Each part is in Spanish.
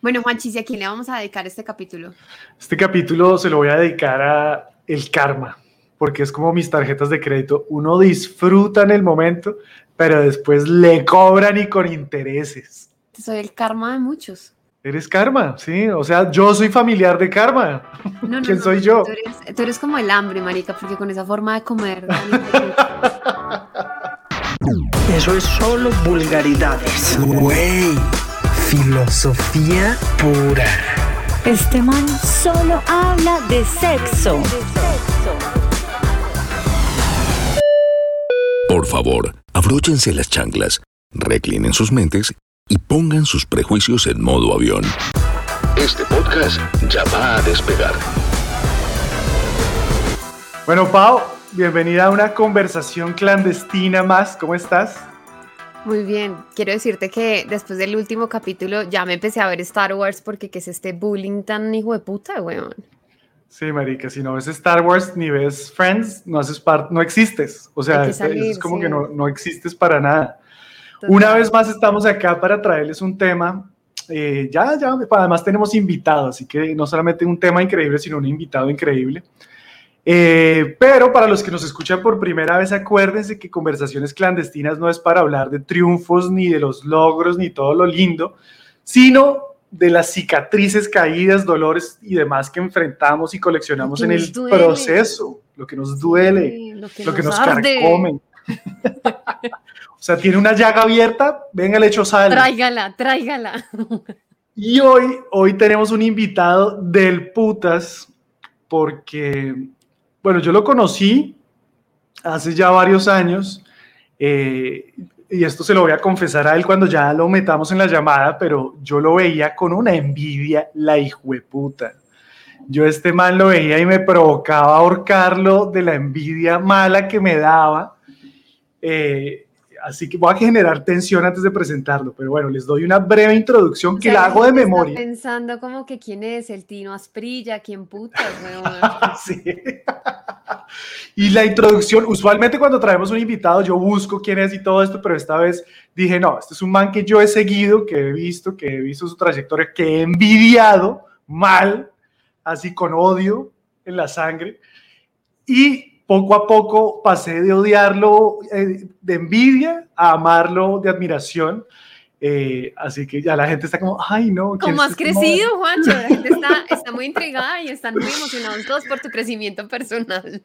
Bueno, Juanchis, ¿y a quién le vamos a dedicar este capítulo? Este capítulo se lo voy a dedicar a el karma, porque es como mis tarjetas de crédito. Uno disfruta en el momento, pero después le cobran y con intereses. Soy el karma de muchos. Eres karma, sí. O sea, yo soy familiar de karma. No, ¿Quién soy yo? Tú eres, tú eres, como el hambre, marica, porque con esa forma de comer. Eso es solo vulgaridades. Güey filosofía pura. Este man solo habla de sexo. Por favor, abróchense las chanclas, reclinen sus mentes y pongan sus prejuicios en modo avión. Este podcast ya va a despegar. Bueno, Pau, bienvenida a una conversación clandestina más. ¿Cómo estás? Muy bien, quiero decirte que después del último capítulo ya me empecé a ver Star Wars porque que es este bullying tan hijo de puta, weón. Sí, marica, si no ves Star Wars ni ves Friends, no haces parte, no existes. O sea, es, como que no, no, existes para nada. Una vez más estamos acá para traerles un tema. Eh, ya, ya, además tenemos invitados, así que no solamente un tema increíble, sino un invitado increíble. Eh, pero para los que nos escuchan por primera vez, acuérdense que Conversaciones Clandestinas no es para hablar de triunfos, ni de los logros, ni todo lo lindo, sino de las cicatrices, caídas, dolores y demás que enfrentamos y coleccionamos en el proceso, lo que nos duele, lo que, nos, carcome. o sea, tiene una llaga abierta, venga, le echo sal. Tráigala, tráigala. y hoy, hoy tenemos un invitado del putas, porque bueno, yo lo conocí hace ya varios años eh, y esto se lo voy a confesar a él cuando ya lo metamos en la llamada, pero yo lo veía con una envidia, la hijueputa. Yo este man lo veía y me provocaba ahorcarlo de la envidia mala que me daba. Eh, así que voy a generar tensión antes de presentarlo, pero bueno, les doy una breve introducción que la hago de memoria. pensando como que quién es el Tino Asprilla, quién putas, sí. Y la introducción, usualmente cuando traemos un invitado yo busco quién es y todo esto, pero esta vez dije, no, este es un man que yo he seguido, que he visto, que he visto su trayectoria, que he envidiado mal, así con odio en la sangre. Y poco a poco pasé de odiarlo eh, de envidia a amarlo de admiración. Eh, así que ya la gente está como, ay, no. ¿Cómo has crecido, Juancho? La gente está, muy intrigada y están muy emocionados todos por tu crecimiento personal.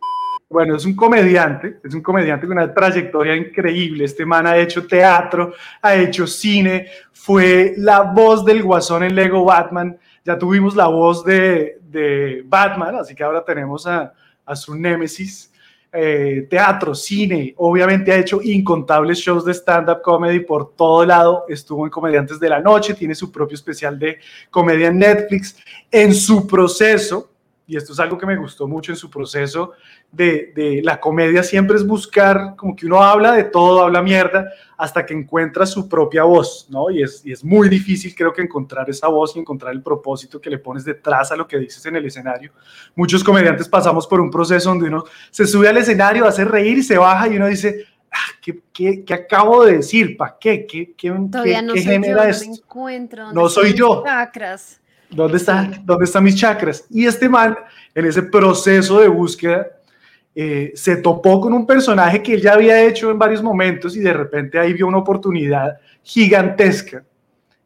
Bueno, es un comediante, es un comediante con una trayectoria increíble. Este man ha hecho teatro, ha hecho cine, fue la voz del guasón en Lego Batman. Ya tuvimos la voz de, de Batman, así que ahora tenemos a, a su némesis. Eh, teatro, cine, obviamente ha hecho incontables shows de stand-up comedy por todo lado, estuvo en Comediantes de la Noche, tiene su propio especial de comedia en Netflix. En su proceso, y esto es algo que me gustó mucho en su proceso de, la comedia, siempre es buscar, como que uno habla de todo, habla mierda, hasta que encuentra su propia voz, ¿no? Y es, y es muy difícil, creo que encontrar esa voz y encontrar el propósito que le pones detrás a lo que dices en el escenario. Muchos comediantes pasamos por un proceso donde uno se sube al escenario, hace reír y se baja y uno dice, ah, ¿qué, qué, qué acabo de decir? ¿Para qué? ¿Qué, qué, Todavía no genera esto? No, encuentro, no soy yo. ¿Dónde, está, ¿Dónde están mis chakras? Y este man, en ese proceso de búsqueda, eh, se topó con un personaje que él ya había hecho en varios momentos y de repente ahí vio una oportunidad gigantesca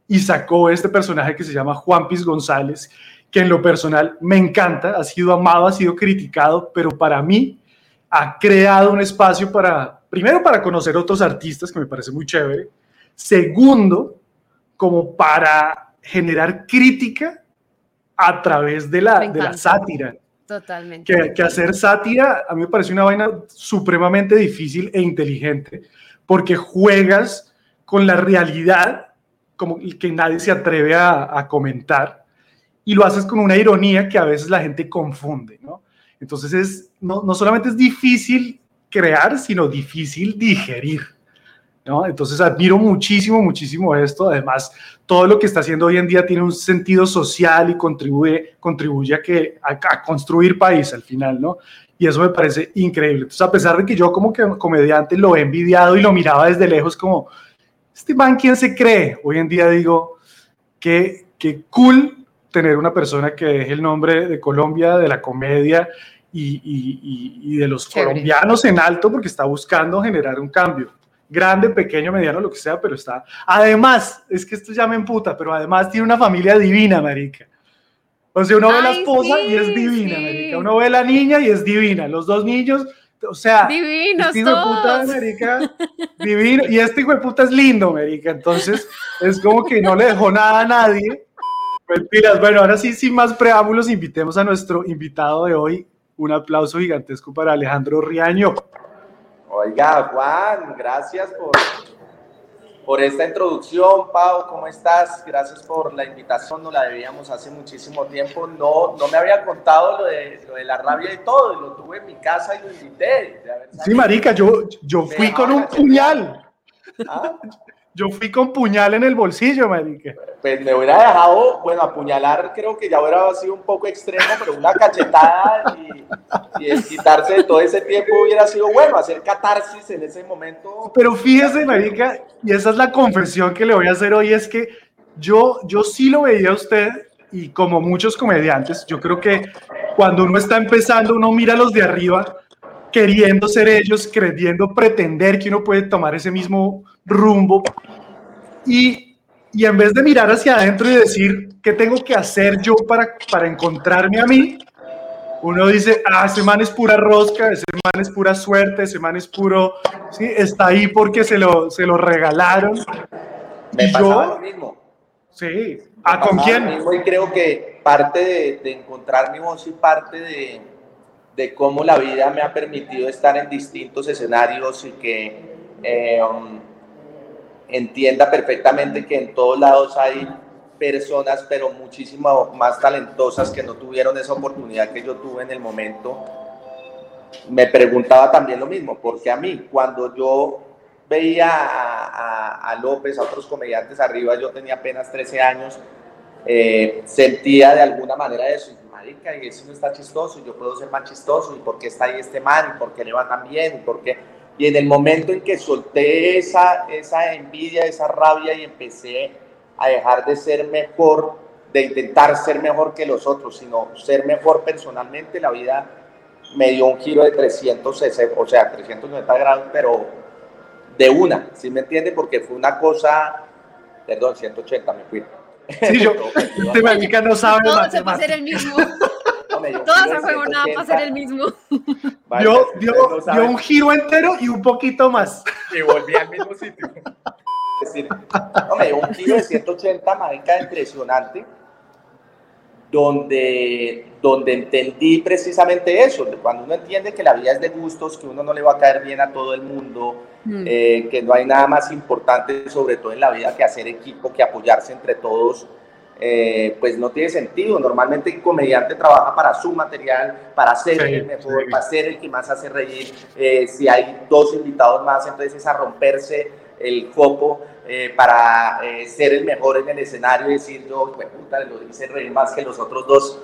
y sacó este personaje que se llama Juan Piz González, que en lo personal me encanta, ha sido amado, ha sido criticado, pero para mí ha creado un espacio para, primero, para conocer otros artistas, que me parece muy chévere, segundo, como para generar crítica a través de la, de la sátira. Totalmente. Que, que, hacer sátira a mí me parece una vaina supremamente difícil e inteligente, porque juegas con la realidad como que nadie se atreve a, a comentar y lo haces con una ironía que a veces la gente confunde, ¿no? Entonces es, no, no solamente es difícil crear, sino difícil digerir. Entonces admiro muchísimo, muchísimo esto. Además, todo lo que está haciendo hoy en día tiene un sentido social y contribuye, contribuye a, que, a, construir país al final, ¿no? Y eso me parece increíble. Entonces, a pesar de que yo como que comediante lo he envidiado y lo miraba desde lejos como, este man, ¿quién se cree? Hoy en día digo, qué, qué cool tener una persona que deje el nombre de Colombia, de la comedia y, y- y- y de los Chévere. colombianos en alto porque está buscando generar un cambio. Grande, pequeño, mediano, lo que sea, pero está. Además, es que esto ya me emputa, pero además tiene una familia divina, marica. O sea, uno ve la esposa y es sí, divina, sí. marica. Uno ve la niña y es divina. Los dos niños, o sea, Divinos este hijo de puta, todos. marica, divino. Y este hijo de puta es lindo, marica. Entonces, es como que no le dejó nada a nadie. Mentiras. Bueno, ahora sí, sin más preámbulos, invitemos a nuestro invitado de hoy. Un aplauso gigantesco para Alejandro Riaño. Oiga, Juan, gracias por, por esta introducción. Pau, ¿cómo estás? Gracias por la invitación, nos la debíamos hace muchísimo tiempo. No, no me había contado lo de, lo de la rabia y todo, lo tuve en mi casa y lo invité. Sí, marica, yo, yo fui con un puñal. Ah, Yo fui con puñal en el bolsillo, marica. Pues me hubiera dejado, bueno, apuñalar creo que ya hubiera sido un poco extremo, pero una cachetada y, y desquitarse de todo ese tiempo hubiera sido bueno, hacer catarsis en ese momento. Pero fíjese, marica, y esa es la confesión que le voy a hacer hoy, es que yo, yo sí lo veía a usted, y como muchos comediantes, yo creo que cuando uno está empezando, uno mira a los de arriba, queriendo ser ellos, creyendo, pretender que uno puede tomar ese mismo rumbo, y, y en vez de mirar hacia adentro y decir, ¿qué tengo que hacer yo para, para encontrarme a mí? Uno dice, ah, ese man es pura rosca, ese man es pura suerte, ese man es puro, sí, está ahí porque se lo, se lo regalaron. Me Y yo, lo mismo. sí, ¿a con quién? mismo Y creo que parte de, de encontrar mi voz y parte de, de cómo la vida me ha permitido estar en distintos escenarios y que eh, um, entienda perfectamente que en todos lados hay personas, pero muchísimo más talentosas que no tuvieron esa oportunidad que yo tuve en el momento. Me preguntaba también lo mismo, porque a mí, cuando yo veía a, a- a López, a otros comediantes arriba, yo tenía apenas 13 años, eh, sentía de alguna manera eso, y, marica, y eso no está chistoso, y yo puedo ser más chistoso, y por qué está ahí este man, y por qué le va tan bien, y por qué... Y en el momento en que solté esa, esa envidia, esa rabia, y empecé a dejar de ser mejor, de intentar ser mejor que los otros, sino ser mejor personalmente, la vida me dio un giro de 360, o sea, 390 grados, pero de una, ¿sí me entiende? Porque fue una cosa, perdón, 180 me fui. Sí, yo, este marica no sabe Todo se va a hacer matemáticas. el mismo. Se de fue nada para 180. ser el mismo. Si dio, ustedes no dio saben, un giro entero y un poquito más. y volví al mismo sitio. Es decir, no, me dio un giro de 180, marica, impresionante, donde, donde entendí precisamente eso, cuando uno entiende que la vida es de gustos, que uno no le va a caer bien a todo el mundo, Mm. eh, que no hay nada más importante, sobre todo en la vida, que hacer equipo, que apoyarse entre todos, eh, pues no tiene sentido. Normalmente el comediante trabaja para su material, para ser Sí, el mejor, sí. para ser el que más hace reír. Eh, si hay dos invitados más, entonces es a romperse el foco eh, para ser el mejor en el escenario y decir, yo, pues, puta, lo hice reír más que los otros dos.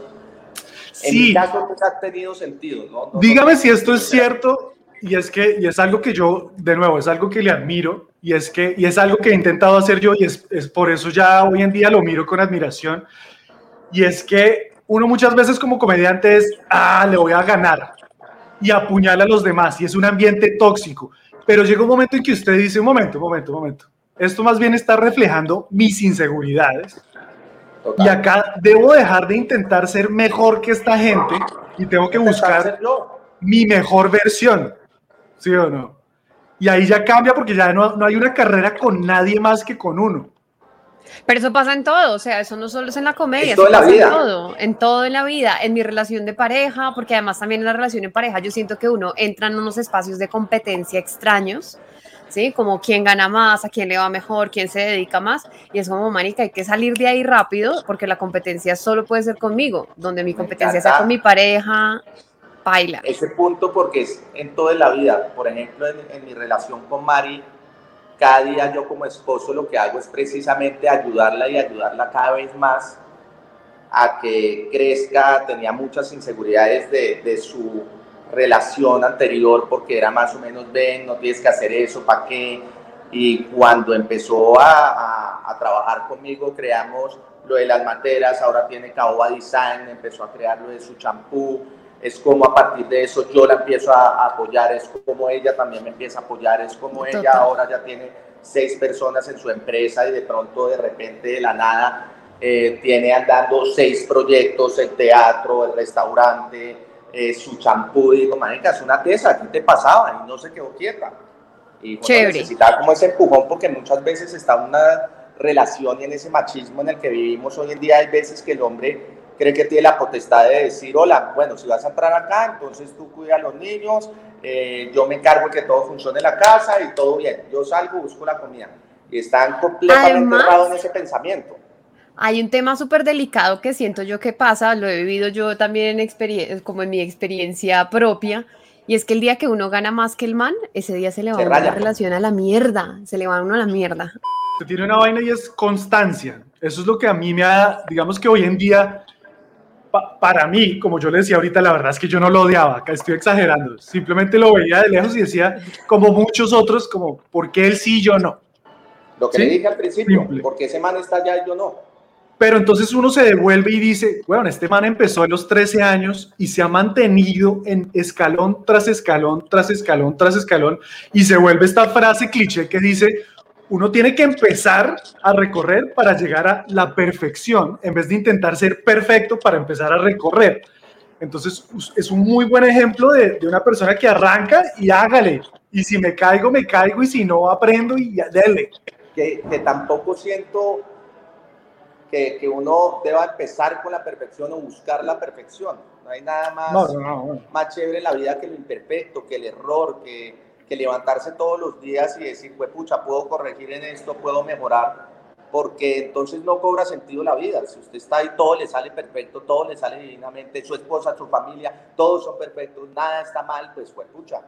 En mi Sí, caso, pues ha tenido sentido, ¿no? No- dígame no- si esto es cierto y es que y es algo que yo de nuevo es algo que le admiro y es que y es algo que he intentado hacer yo y es, es por eso ya hoy en día lo miro con admiración. Y es que uno muchas veces como comediante es ah le voy a ganar y apuñala a los demás y es un ambiente tóxico. Pero llega un momento en que usted dice un momento un momento un momento. Esto más bien está reflejando mis inseguridades. Total. y acá debo dejar de intentar ser mejor que esta gente y tengo que buscar mi mejor versión, ¿sí o no? Y ahí ya cambia porque ya no, no hay una carrera con nadie más que con uno. Pero eso pasa en todo, o sea, eso no solo es en la comedia, En eso la pasa vida. en todo, en todo en la vida, en mi relación de pareja, porque además también en la relación en pareja yo siento que uno entra en unos espacios de competencia extraños, ¿sí? Como quién gana más, a quién le va mejor, quién se dedica más, y es como, marica, hay que salir de ahí rápido, porque la competencia solo puede ser conmigo, donde mi Me competencia sea con mi pareja, baila. ese punto porque es en toda la vida. Por ejemplo, en, en mi relación con Mari, cada día yo como esposo lo que hago es precisamente ayudarla y ayudarla cada vez más a que crezca. Tenía muchas inseguridades de, de su relación anterior porque era más o menos, ven, no tienes que hacer eso, ¿para qué? Y cuando empezó a, a- a trabajar conmigo, creamos lo de las materas, ahora tiene Caoba Design, empezó a crear lo de su champú, es como a partir de eso yo la empiezo a, apoyar, es como ella también me empieza a apoyar, es como ella ahora ya tiene seis personas en su empresa y de pronto de repente de la nada eh, tiene andando seis proyectos, el teatro, el restaurante, eh, su champú, digo, manica, es una tesa, ¿qué te pasaba? Y no se quedó quieta. Y bueno, necesitaba como ese empujón porque muchas veces está una relación y en ese machismo en el que vivimos hoy en día hay veces que el hombre cree que tiene la potestad de decir, hola, bueno, si vas a entrar acá, entonces tú cuida a los niños, eh, yo me encargo de que todo funcione en la casa y todo bien. Yo salgo, busco la comida. Y están completamente errados en ese pensamiento. Hay un tema súper delicado que siento yo que pasa, lo he vivido yo también en experiencia, como en mi experiencia propia, y es que el día que uno gana más que el man, ese día se le va a la relación a la mierda, se le va a uno a la mierda. Tiene una vaina y es constancia. Eso es lo que a mí me ha, digamos que hoy en día, para mí, como yo le decía ahorita, la verdad es que yo no lo odiaba, estoy exagerando, simplemente lo veía de lejos y decía, como muchos otros, como, ¿por qué él sí y yo no? Lo que le dije al principio, porque ese man está allá y yo no. Pero entonces uno se devuelve y dice, bueno, este man empezó a los 13 años y se ha mantenido en escalón tras escalón, tras escalón, tras escalón, y se vuelve esta frase cliché que dice, uno tiene que empezar a recorrer para llegar a la perfección, en vez de intentar ser perfecto para empezar a recorrer. Entonces es un muy buen ejemplo de, una persona que arranca y hágale. Y si me caigo, me caigo, y si no, aprendo y dele. Que, que tampoco siento que, uno deba empezar con la perfección o buscar la perfección. No hay nada más, más chévere en la vida que lo imperfecto, que el error, que, que levantarse todos los días y decir, pues pucha, puedo corregir en esto, puedo mejorar, porque entonces no cobra sentido la vida. Si usted está ahí, todo le sale perfecto, todo le sale divinamente, su esposa, su familia, todos son perfectos, nada está mal, pues pues pucha,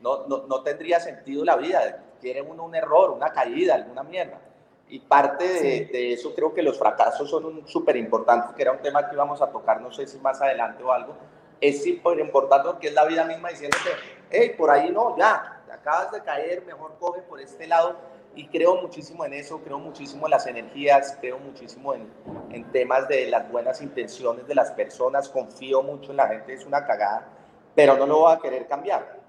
no, no, no tendría sentido la vida. Quiere uno un error, una caída, alguna mierda. Y parte de, eso creo que los fracasos son súper importantes, que era un tema que íbamos a tocar, no sé si más adelante o algo. Es súper importante que es la vida misma diciéndote, hey, por ahí no, ya, acabas de caer, mejor coge por este lado. Y creo muchísimo en eso, creo muchísimo en las energías, creo muchísimo en, en temas de las buenas intenciones de las personas, confío mucho en la gente, es una cagada, pero no lo voy a querer cambiar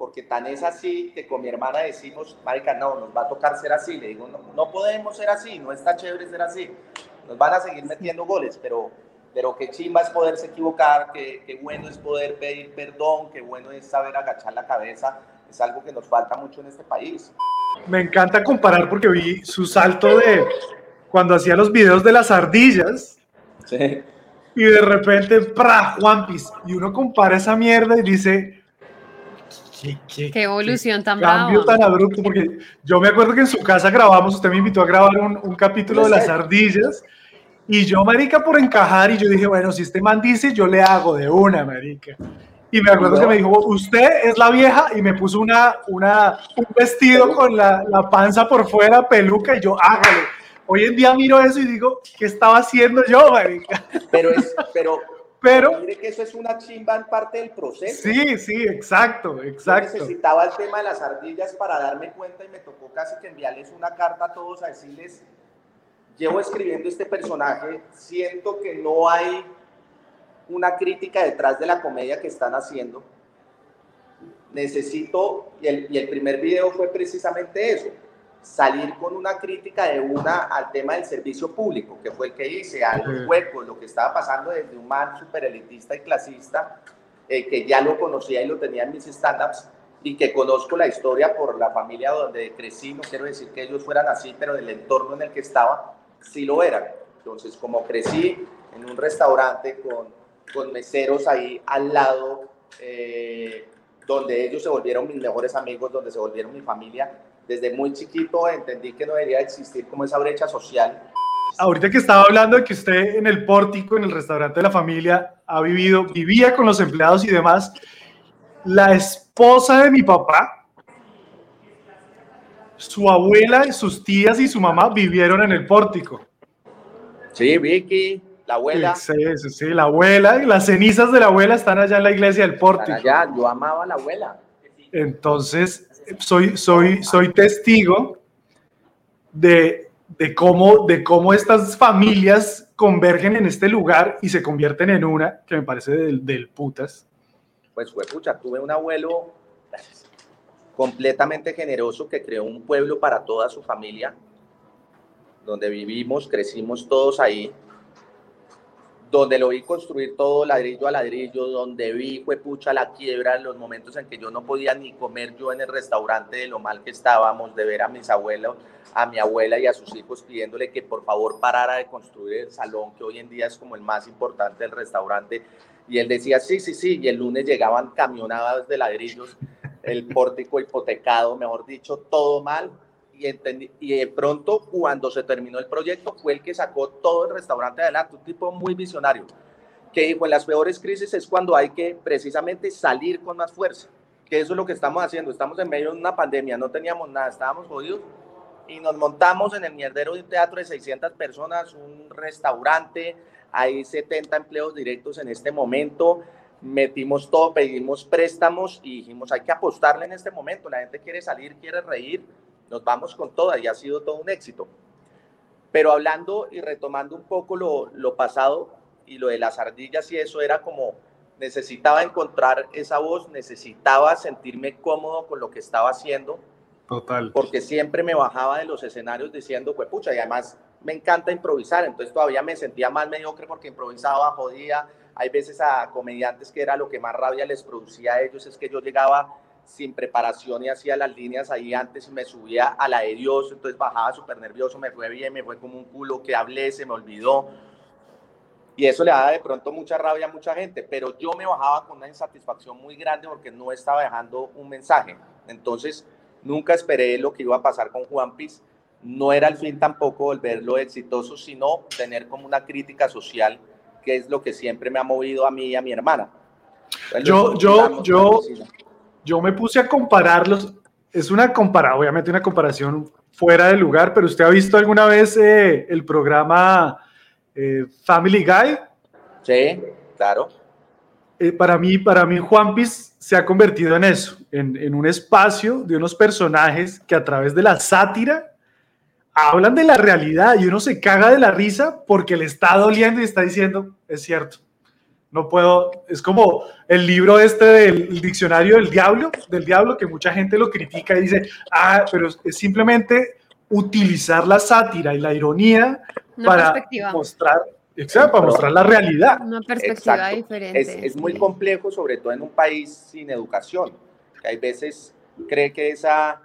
porque tan es así que con mi hermana decimos, marica, no, nos va a tocar ser así. Le digo, no, no podemos ser así, no está chévere ser así. Nos van a seguir metiendo goles, pero, pero qué chimba es poderse equivocar, qué, qué bueno es poder pedir perdón, qué bueno es saber agachar la cabeza. Es algo que nos falta mucho en este país. Me encanta comparar porque vi su salto de cuando hacía los videos de las ardillas. Sí. Y de repente, ¡pra! One Piece. Y uno compara esa mierda y dice, Qué, evolución tan cambio tan abrupto, porque yo me acuerdo que en su casa grabamos, usted me invitó a grabar un, un capítulo de las ardillas, y yo, marica, por encajar, y yo dije, bueno, si este man dice, yo le hago de una, marica. Y me acuerdo que me dijo, usted es la vieja, y me puso una, una, un vestido con la, la panza por fuera, peluca, y yo, hágale. Hoy en día miro eso y digo, ¿qué estaba haciendo yo, marica? Pero es, pero pero... Mire que eso es una chimba en parte del proceso. Sí, sí, exacto, exacto. Yo necesitaba el tema de las ardillas para darme cuenta y me tocó casi que enviarles una carta a todos a decirles, llevo escribiendo este personaje, siento que no hay una crítica detrás de la comedia que están haciendo. Necesito, y el, y el primer video fue precisamente eso, salir con una crítica de una al tema del servicio público, que fue el que hice, a los huecos, lo que estaba pasando desde un man super elitista y clasista, eh, que ya lo conocía y lo tenía en mis stand-ups, y que conozco la historia por la familia donde crecí, no quiero decir que ellos fueran así, pero del entorno en el que estaba, sí lo eran. Entonces, como crecí en un restaurante con, con meseros ahí al lado, eh, donde ellos se volvieron mis mejores amigos, donde se volvieron mi familia, desde muy chiquito entendí que no debería existir como esa brecha social. Ahorita que estaba hablando de que usted en el pórtico, en el restaurante de la familia, ha vivido, vivía con los empleados y demás, la esposa de mi papá, su abuela, sus tías y su mamá vivieron en el pórtico. Sí, Vicky, la abuela. Sí, sí, sí, la abuela, las cenizas de la abuela están allá en la iglesia del pórtico. allá, yo amaba a la abuela. Entonces, soy, soy, soy testigo de, de cómo, de cómo estas familias convergen en este lugar y se convierten en una, que me parece del, del putas. Pues fue pucha, tuve un abuelo completamente generoso que creó un pueblo para toda su familia, donde vivimos, crecimos todos ahí, donde lo vi construir todo ladrillo a ladrillo, donde vi, fue pucha, la quiebra en los momentos en que yo no podía ni comer yo en el restaurante de lo mal que estábamos, de ver a mis abuelos, a mi abuela y a sus hijos pidiéndole que por favor parara de construir el salón, que hoy en día es como el más importante del restaurante. Y él decía, sí, sí, sí, y el lunes llegaban camionadas de ladrillos, el pórtico hipotecado, mejor dicho, todo mal, y, de pronto cuando se terminó el proyecto fue el que sacó todo el restaurante adelante, un tipo muy visionario, que dijo, en las peores crisis es cuando hay que precisamente salir con más fuerza, que eso es lo que estamos haciendo, estamos en medio de una pandemia, no teníamos nada, estábamos jodidos y nos montamos en el mierdero de un teatro de 600 personas, un restaurante, hay 70 empleos directos en este momento, metimos todo, pedimos préstamos y dijimos, hay que apostarle en este momento, la gente quiere salir, quiere reír, nos vamos con toda y ha sido todo un éxito. Pero hablando y retomando un poco lo, lo pasado y lo de las ardillas y eso era como necesitaba encontrar esa voz, necesitaba sentirme cómodo con lo que estaba haciendo. Total. Porque siempre me bajaba de los escenarios diciendo, pues pucha, y además me encanta improvisar, entonces todavía me sentía más mediocre porque improvisaba, jodía. Hay veces a comediantes que era lo que más rabia les producía a ellos, es que yo llegaba sin preparación y hacía las líneas ahí antes y me subía a la de Dios, entonces bajaba súper nervioso, me fue bien, me fue como un culo que hablé, se me olvidó. Y eso le daba de pronto mucha rabia a mucha gente, pero yo me bajaba con una insatisfacción muy grande porque no estaba dejando un mensaje. Entonces, nunca esperé lo que iba a pasar con Juan Piz. No era el fin tampoco volverlo exitoso, sino tener como una crítica social, que es lo que siempre me ha movido a mí y a mi hermana. yo, yo, yo, yo me puse a compararlos. Es una compara, obviamente una comparación fuera de lugar, pero ¿usted ha visto alguna vez eh, el programa eh, Family Guy? Sí, claro. Eh, para mí, para mí, Juan Piz se ha convertido en eso, en, en, un espacio de unos personajes que a través de la sátira hablan de la realidad y uno se caga de la risa porque le está doliendo y está diciendo, es cierto, no puedo, es como el libro este del diccionario del diablo, del diablo, que mucha gente lo critica y dice, ah, pero es simplemente utilizar la sátira y la ironía para mostrar, exacto, para mostrar la realidad. Una perspectiva diferente. Es, es, muy complejo, sobre todo en un país sin educación, que hay veces cree que esa,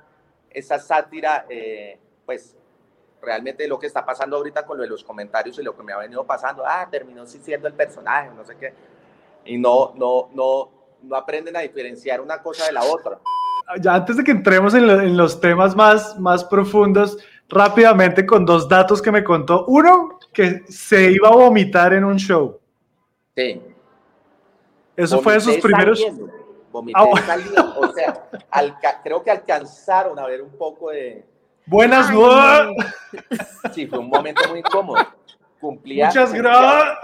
esa sátira, eh, pues realmente lo que está pasando ahorita con lo de los comentarios y lo que me ha venido pasando, ah, terminó siendo el personaje, no sé qué, y no, no, no, no aprenden a diferenciar una cosa de la otra. Ya antes de que entremos en, en los temas más, más profundos, rápidamente con dos datos que me contó. Uno, que se iba a vomitar en un show. Sí. Eso fue de sus primeros... Vomité ah, saliendo. O sea, creo que alcanzaron a ver un poco de, Buenas noches. Sí, fue un momento muy incómodo. Cumplía. Muchas gracias.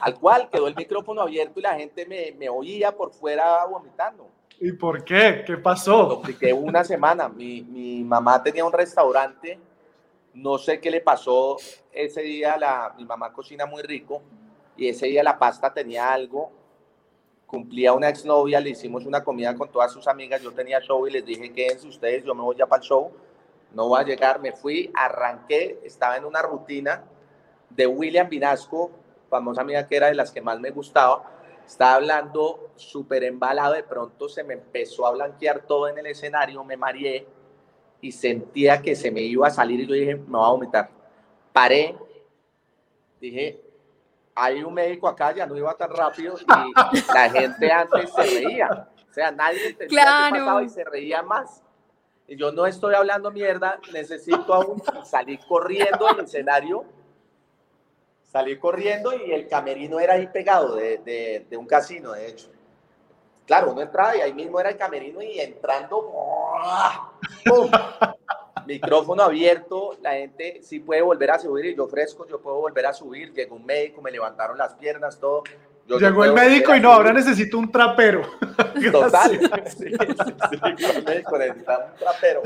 Al cual quedó el micrófono abierto y la gente me, me oía por fuera vomitando. ¿Y por qué? ¿Qué pasó? Lo una semana. Mi, mi, mamá tenía un restaurante. No sé qué le pasó ese día. La, mi mamá cocina muy rico y ese día la pasta tenía algo. Cumplía una exnovia, le hicimos una comida con todas sus amigas. Yo tenía show y les dije, quédense ustedes, yo me voy ya para el show. No voy a llegar. Me fui, arranqué, estaba en una rutina de William Vinasco, famosa amiga que era de las que más me gustaba estaba hablando súper embalado, de pronto se me empezó a blanquear todo en el escenario, me mareé y sentía que se me iba a salir y yo dije, me voy a vomitar. Paré, dije, hay un médico acá, ya no iba tan rápido y la gente antes se reía. O sea, nadie entendía claro. qué pasaba y se reía más. Y yo no estoy hablando mierda, necesito aún salir corriendo del escenario Salí corriendo y el camerino era ahí pegado de, de, un casino, de hecho. Claro, uno entraba y ahí mismo era el camerino y entrando, ¡pum! Micrófono abierto, la gente sí puede volver a subir y yo fresco, yo puedo volver a subir. Llegó un médico, me levantaron las piernas, todo. Llegó el médico y no, ahora necesito un trapero. Total. Sí, sí, sí, el médico necesitaba un trapero.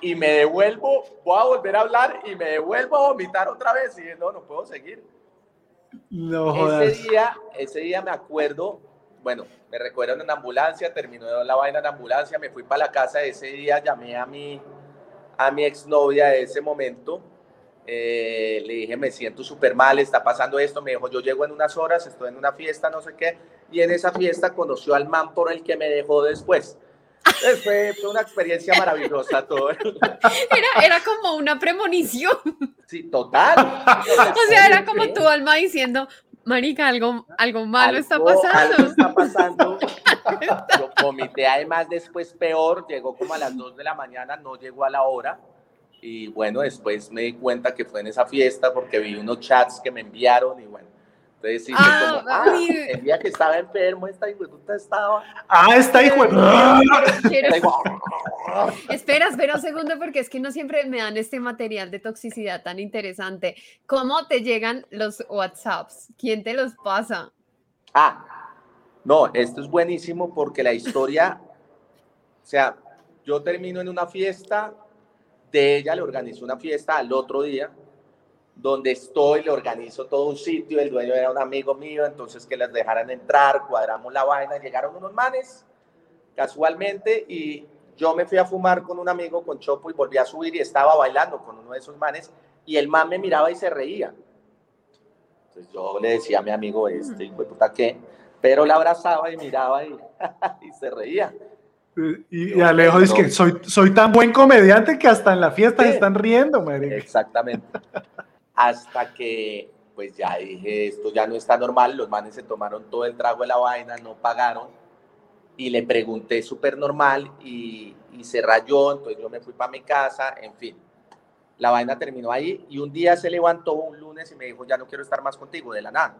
y me devuelvo, voy a volver a hablar y me devuelvo a vomitar otra vez y no, no puedo seguir. No jodas. Ese día, ese día me acuerdo, bueno, me recogieron en ambulancia, terminó la vaina en ambulancia, me fui para la casa, ese día llamé a mi, a mi exnovia de ese momento, eh, le dije, me siento súper mal, está pasando esto, me dijo, yo llego en unas horas, estoy en una fiesta, no sé qué, y en esa fiesta conoció al man por el que me dejó después. Fue, fue una experiencia maravillosa todo. Era, era como una premonición. Sí, total. O sea, era como tu alma diciendo, marica, algo, algo malo está pasando. algo está pasando. Yo vomité además después peor, llegó como a las 2 de la mañana, no llegó a la hora. Y bueno, después me di cuenta que fue en esa fiesta porque vi unos chats que me enviaron y bueno. Entonces sí, fue Ah, como, ah, el día que estaba enfermo, esta hijueputa estaba. Ah. Quiero- Digo, Espera, espera un segundo porque es que no siempre me dan este material de toxicidad tan interesante. ¿Cómo te llegan los WhatsApps? ¿Quién te los pasa? Ah, no, esto es buenísimo porque la historia, o sea, yo termino en una fiesta, de ella le organizo una fiesta al otro día, donde estoy, le organizo todo un sitio, el dueño era un amigo mío, entonces que les dejaran entrar, cuadramos la vaina, llegaron unos manes, casualmente, y yo me fui a fumar con un amigo, con Chopo, y volví a subir y estaba bailando con uno de esos manes, y el man me miraba y se reía. Entonces yo le decía a mi amigo, este, de puta, ¿qué? Pero la abrazaba y miraba y, y se reía. Y, y Alejo dice que soy, soy tan buen comediante que hasta en la fiesta se están riendo. Exactamente. Hasta que, pues ya dije, esto ya no está normal, los manes se tomaron todo el trago de la vaina, no pagaron, y le pregunté súper normal y, y se rayó, entonces yo me fui para mi casa, en fin. La vaina terminó ahí y un día se levantó un lunes y me dijo, ya no quiero estar más contigo, de la nada.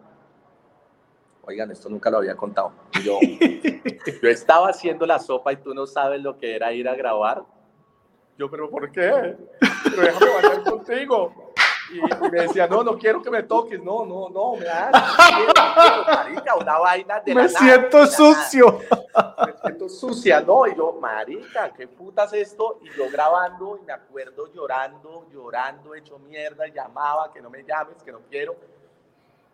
Oigan, esto nunca lo había contado. Yo, yo estaba haciendo la sopa y tú no sabes lo que era ir a grabar. Yo, pero ¿por qué? Pero déjame bailar contigo. Y, me decía, no, no quiero que me toques. No, no, no, me das. quiero, marica, una vaina de Me siento nada. sucio. Me siento sucia, ¿no? Y yo, marica, ¿qué putas esto? Y yo grabando y me acuerdo llorando, llorando, hecho mierda, llamaba, que no me llames, que no quiero.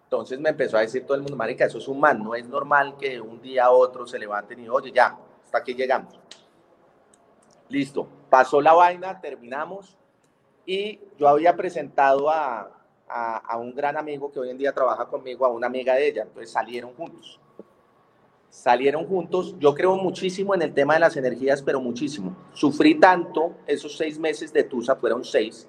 Entonces me empezó a decir todo el mundo, marica, eso es un man, no es normal que un día a otro se levanten y, oye, ya, hasta aquí llegamos. Listo, pasó la vaina, terminamos y yo había presentado a, a, a un gran amigo que hoy en día trabaja conmigo, a una amiga de ella, entonces salieron juntos. Salieron juntos, yo creo muchísimo en el tema de las energías, pero muchísimo. Sufrí tanto esos seis meses de Tusa, fueron seis,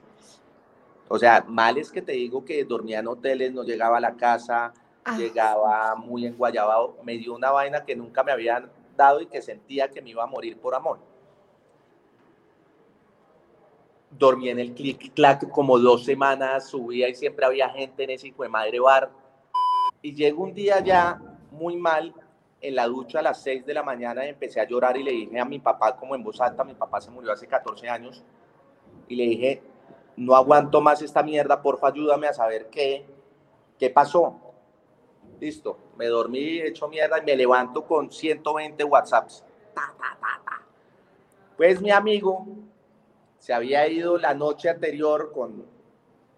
o sea, mal es que te digo que dormía en hoteles, no llegaba a la casa, Ah. llegaba muy enguayabado. Me dio una vaina que nunca me habían dado y que sentía que me iba a morir por amor. Dormí en el click clack como dos semanas, subía y siempre había gente en ese hijo de madre bar. Y llegó un día ya muy mal en la ducha a las 6 de la mañana y empecé a llorar y le dije a mi papá como en voz alta, mi papá se murió hace 14 años, y le dije, no aguanto más esta mierda, porfa, ayúdame a saber qué, qué pasó. Listo, me dormí hecho mierda y me levanto con 120 WhatsApps. Pues mi amigo se había ido la noche anterior con,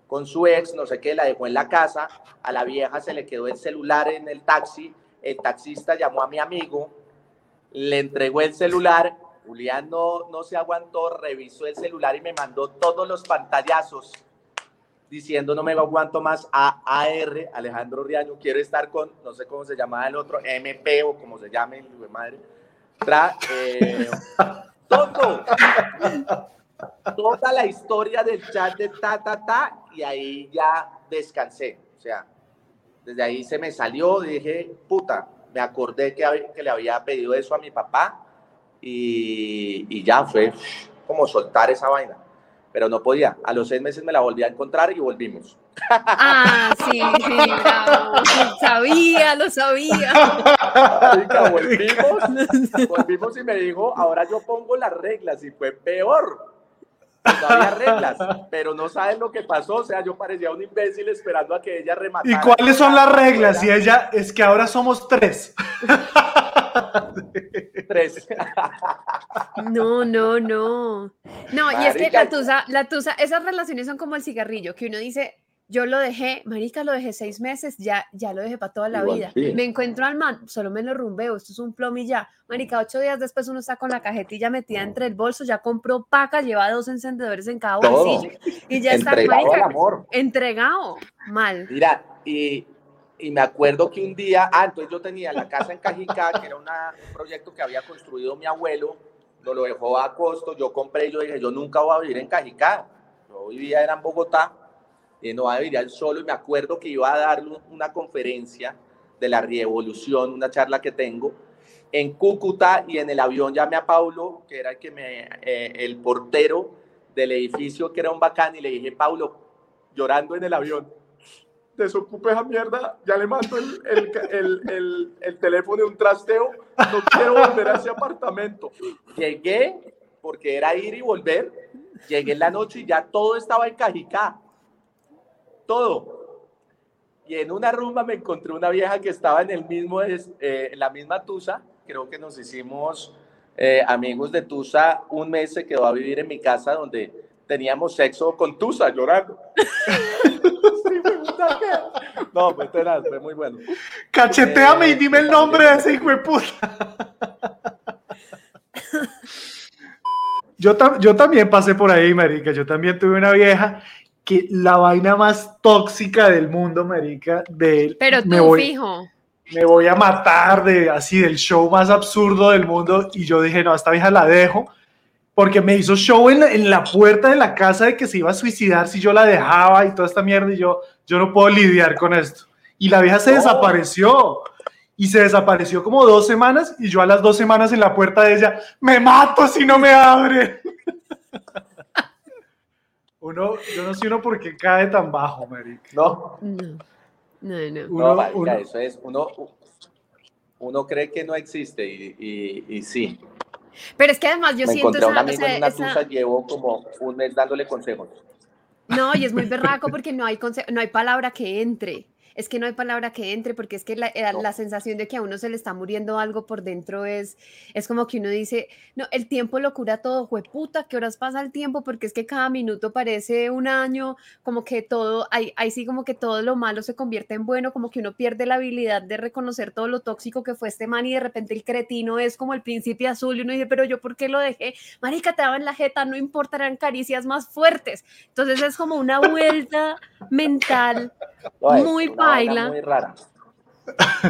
con su ex, no sé qué, la dejó en la casa, a la vieja se le quedó el celular en el taxi, el taxista llamó a mi amigo, le entregó el celular, Julián no, no se aguantó, revisó el celular y me mandó todos los pantallazos diciendo no me aguanto más a AR, Alejandro Riaño, quiero estar con, no sé cómo se llamaba el otro, MP o como se llame, madre. Tra, eh, todo, toda la historia del chat de ta, ta, ta, y ahí ya descansé. O sea, desde ahí se me salió, dije, puta, me acordé que, que le había pedido eso a mi papá y, y ya fue como soltar esa vaina. Pero no podía. A los seis meses me la volví a encontrar y volvimos. Ah, sí, sí, bravo. Sabía, lo sabía. Volvimos, volvimos y me dijo, ahora yo pongo las reglas y fue peor. No había reglas, pero no sabes lo que pasó. O sea, yo parecía un imbécil esperando a que ella rematara. ¿Y cuáles son las reglas? Y ella, es que ahora somos tres. tres. No, no, no. No, y es que la tusa, la tusa, esas relaciones son como el cigarrillo, que uno dice, yo lo dejé, marica, lo dejé seis meses, ya, ya lo dejé para toda la Igual, vida. sí. Me encuentro al man, solo me lo rumbeo, esto es un plomo y ya. Marica, ocho días después uno está con la cajetilla metida entre el bolso, ya compró paca, lleva dos encendedores en cada Todo. bolsillo y ya está, marica, amor. entregado, mal. Mira, y, y me acuerdo que un día, ah, entonces yo tenía la casa en Cajicá, que era una- un proyecto que había construido mi abuelo, nos lo dejó a costo, yo compré y yo dije, yo nunca voy a vivir en Cajicá. Yo vivía era en Bogotá, y no voy a vivir al solo, y me acuerdo que iba a dar un- una conferencia de la revolución, una charla que tengo, en Cúcuta, y en el avión llamé a Paulo, que era el, que me, eh, el portero del edificio, que era un bacán, y le dije, Paulo, llorando en el avión, desocupe esa mierda, ya le mando el, el, el, el, el teléfono de un trasteo, no quiero volver a ese apartamento. Llegué, porque era ir y volver, llegué en la noche y ya todo estaba en Cajicá, todo. Y en una rumba me encontré una vieja que estaba en el mismo, es- eh, en la misma Tusa, creo que nos hicimos eh, amigos de Tusa, un mes se quedó a vivir en mi casa donde teníamos sexo con Tusa llorando. No, fue tenaz, fue muy bueno. Cacheteame y Eh, dime el nombre de ese hijo de puta. Yo, tam- yo también pasé por ahí, marica. Yo también tuve una vieja que la vaina más tóxica del mundo, marica, de Pero me tú, voy, fijo. me voy a matar de así del show más absurdo del mundo y yo dije, no, a esta vieja la dejo porque me hizo show en la, en la puerta de la casa de que se iba a suicidar si yo la dejaba y toda esta mierda y yo, yo no puedo lidiar con esto. Y la vieja se Oh. desapareció y se desapareció como dos semanas y yo a las dos semanas en la puerta de ella, me mato si no me abre. Uno, yo no sé uno por qué cae tan bajo, marica. No, No, no, no. Uno- no, marica, uno- eso es, uno, uno cree que no existe y, y, y sí. Pero es que además yo Me siento encontré a un amigo o sea, en una esa- tusa, llevo como un mes dándole consejos. No, y es muy berraco porque no hay, conse- no hay palabra que entre. Es que no hay palabra que entre porque es que la, la- No. la sensación de que a uno se le está muriendo algo por dentro es, es como que uno dice, no, el tiempo lo cura todo, jueputa, ¿qué horas pasa el tiempo? Porque es que cada minuto parece un año, como que todo, ahí, ahí sí como que todo lo malo se convierte en bueno, como que uno pierde la habilidad de reconocer todo lo tóxico que fue este man y de repente el cretino es como el príncipe azul y uno dice, pero yo ¿por qué lo dejé? Marica, te daba en la jeta, no importa, eran caricias más fuertes. Entonces es como una vuelta mental. No, Muy una Muy rara.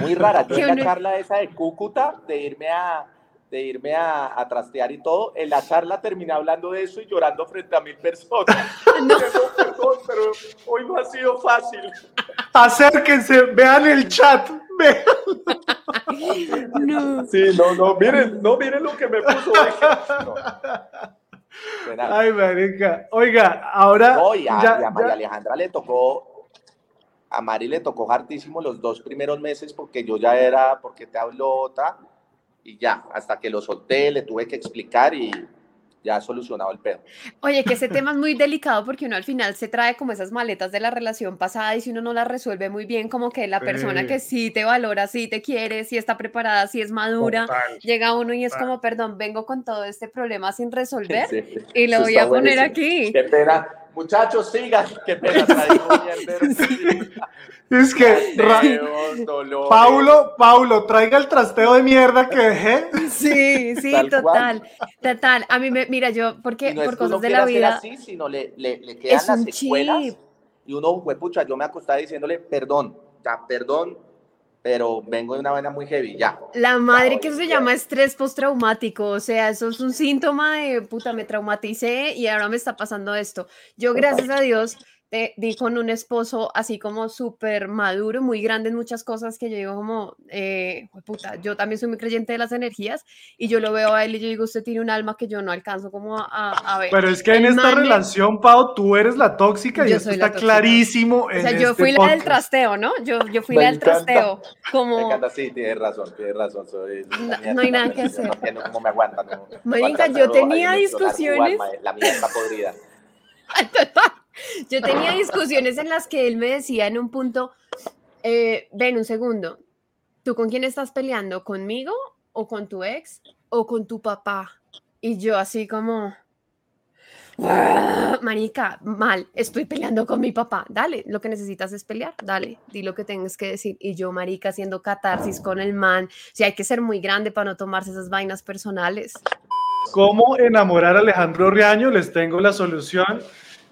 Muy rara. Yo Que en la charla esa de Cúcuta, de irme a de irme a, a trastear y todo, en la charla terminé hablando de eso y llorando frente a mil personas. No. Perdón, pero hoy no ha sido fácil. Acérquense, vean el chat. vean. No. Sí, no, no, miren, no, miren lo que me puso. No. Ay, marica. Oiga, ahora. No, y a, ya- y a María ya- Alejandra le tocó, a Mari le tocó hartísimo los dos primeros meses porque yo ya era, porque te habló otra, y ya, hasta que lo solté, le tuve que explicar y ya solucionado el pedo. Oye, que ese tema es muy delicado porque uno al final se trae como esas maletas de la relación pasada y si uno no las resuelve muy bien, como que la persona Sí. que sí te valora, sí te quiere, sí está preparada, sí es madura, Total. llega uno y es Total. como, perdón, vengo con todo este problema sin resolver Sí, y lo eso voy a poner buenísimo. aquí. Qué pena. Muchachos, sigan. Qué pena. traigo mierda. Es que. Ra- Trasteos. Paulo, Paulo, traiga el trasteo de mierda que dejé. Sí, sí, Tal total, total. A mí me, mira, yo, porque no por cosas de quiera la ser vida, así, sino le, le, le quedan Es las un secuelas. chip. Y uno, pucha, yo me acostaba diciéndole, perdón, ya, perdón, pero vengo de una vaina muy heavy, ya. La madre Ya, que eso se llama estrés postraumático, o sea, eso es un síntoma de puta, me traumaticé y ahora me está pasando esto. Yo, gracias a Dios, te di con un esposo así como súper maduro, muy grande en muchas cosas que yo digo como, eh, puta, yo también soy muy creyente de las energías y yo lo veo a él y yo digo, usted tiene un alma que yo no alcanzo como a, a ver. Pero es que en El esta me- relación, Pau, tú eres la tóxica y esto está tóxica. clarísimo. O en sea, yo este fui la del podcast. trasteo, ¿no? Yo, yo fui Me la del encanta. trasteo. Me Como, encanta, sí, tienes razón, tienes razón. Soy No- no hay nada que hacer. No entiendo cómo me aguantan. ¿no? Marica, yo tenía discusiones. alma, La mía está podrida. Yo tenía discusiones en las que él me decía en un punto, eh, ven un segundo, ¿tú con quién estás peleando? ¿Conmigo o con tu ex? o con tu papá. Y yo así como, "Ah, marica, mal, estoy peleando con mi papá. Dale, lo que necesitas es pelear, dale, di lo que tengas que decir. Y yo, marica, haciendo catarsis con el man. Si hay que ser muy grande para no tomarse esas vainas personales. ¿Cómo enamorar a Alejandro Riaño? Les tengo la solución.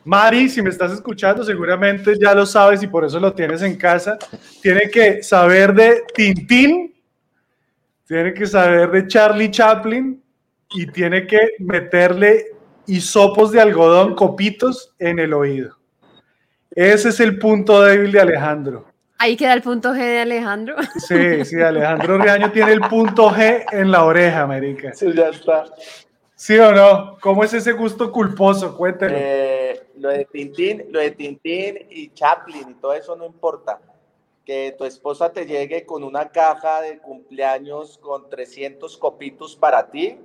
Mari, si me estás escuchando, seguramente ya lo sabes y por eso lo tienes en casa. Tiene que saber de Tintín, tiene que saber de Charlie Chaplin y tiene que meterle hisopos de algodón, copitos en el oído. Ese es el punto débil de Alejandro. Ahí queda el punto G de Alejandro. Sí, sí, Alejandro Riaño tiene el punto G en la oreja, América. Sí, ya está. ¿Sí o no? ¿Cómo es ese gusto culposo? Cuéntelo. Eh, lo de Tintín, lo de Tintín y Chaplin y todo eso no importa. Que tu esposa te llegue con una caja de cumpleaños con 300 copitos para ti,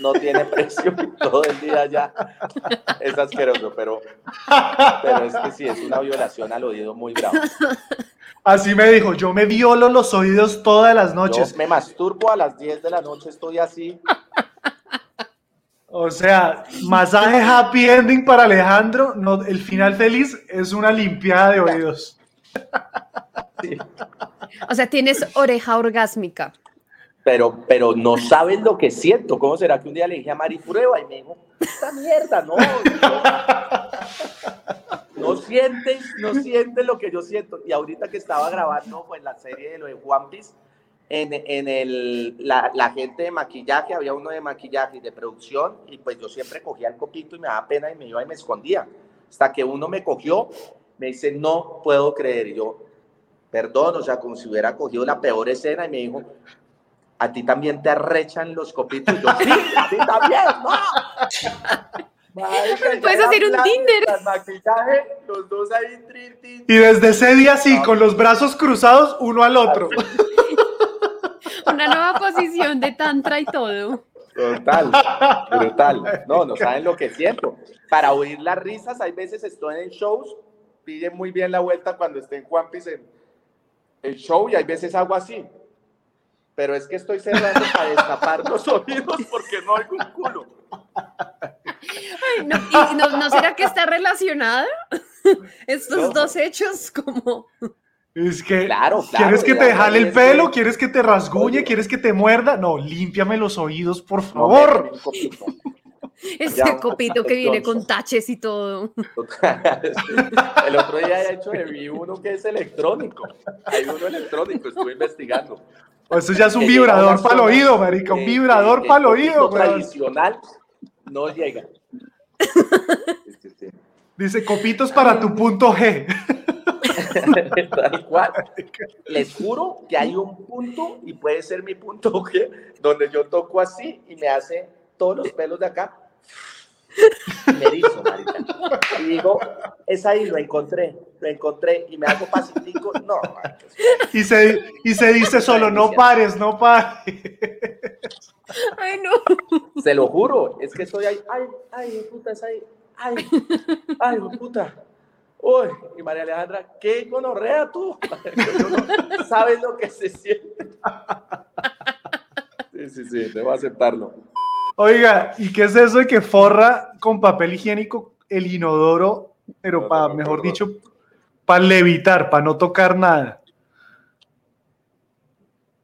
no tiene precio todo el día ya. Es asqueroso, pero, pero es que sí, es una violación al oído muy grave. Así me dijo, yo me violo los oídos todas las noches. Yo me masturbo a las 10 de la noche, estoy así. O sea, masaje happy ending para Alejandro. No, el final feliz es una limpiada de oídos. sí. O sea, tienes oreja orgásmica. Pero, pero no sabes lo que siento. ¿Cómo será que un día le dije a Mari, prueba? Y me dijo, esta mierda, no. No, no sientes, no sientes lo que yo siento. Y ahorita que estaba grabando pues, la serie de lo de One Piece, en, en el, la, la, gente de maquillaje, había uno de maquillaje y de producción, y pues yo siempre cogía el copito y me daba pena y me iba y me escondía. Hasta que uno me cogió, me dice, no puedo creer. Y yo, perdón, o sea, como si hubiera cogido la peor escena, y me dijo, a ti también te arrechan los copitos. Y yo, sí, a ti también, no. Puedes hacer un Tinder. el Maquillaje, los dos ahí, trin, trin, Y desde ese día sí, con los brazos cruzados uno al otro. Una nueva posición de tantra y todo. Total, brutal. No, no saben lo que siento. Para oír las risas, hay veces estoy en shows, pillen muy bien la vuelta cuando esté en Juan Piz en el show y hay veces hago así. Pero es que estoy cerrando para destapar los oídos porque no oigo un culo. Ay, no, ¿y no, no será que está relacionada? Estos No. dos hechos como... Es que, Claro, claro, ¿quieres que te jale el pelo? que- ¿Quieres que te rasguñe? Oye. ¿Quieres que te muerda? No, límpiame los oídos, por No, favor. un copito. Ese copito que viene con taches y todo. El otro día he hecho de vi uno que es electrónico. Hay uno electrónico, estuve investigando. Eso ya es un vibrador para el oído, marica, un vibrador para el oído. tradicional no llega. Sí, sí, sí. Dice, copitos para tu punto G. Tal cual. Les juro que hay un punto, y puede ser mi punto G, donde yo toco así y me hace todos los pelos de acá. Me erizo, marica. Y digo, es ahí, lo encontré, lo encontré, y me hago pasitico. No, Y se, y se dice solo, no pares, no pares. Ay, no. Se lo juro, es que estoy ahí. Ay, ay, puta, es ahí. Ay, ay, puta. Uy, y María Alejandra, qué gonorrea tú. No- ¿Sabes lo que se siente? Sí, sí, sí, debo aceptarlo. Oiga, ¿y qué es eso de que forra con papel higiénico el inodoro, pero No, para, no mejor dicho, para levitar, para no tocar nada?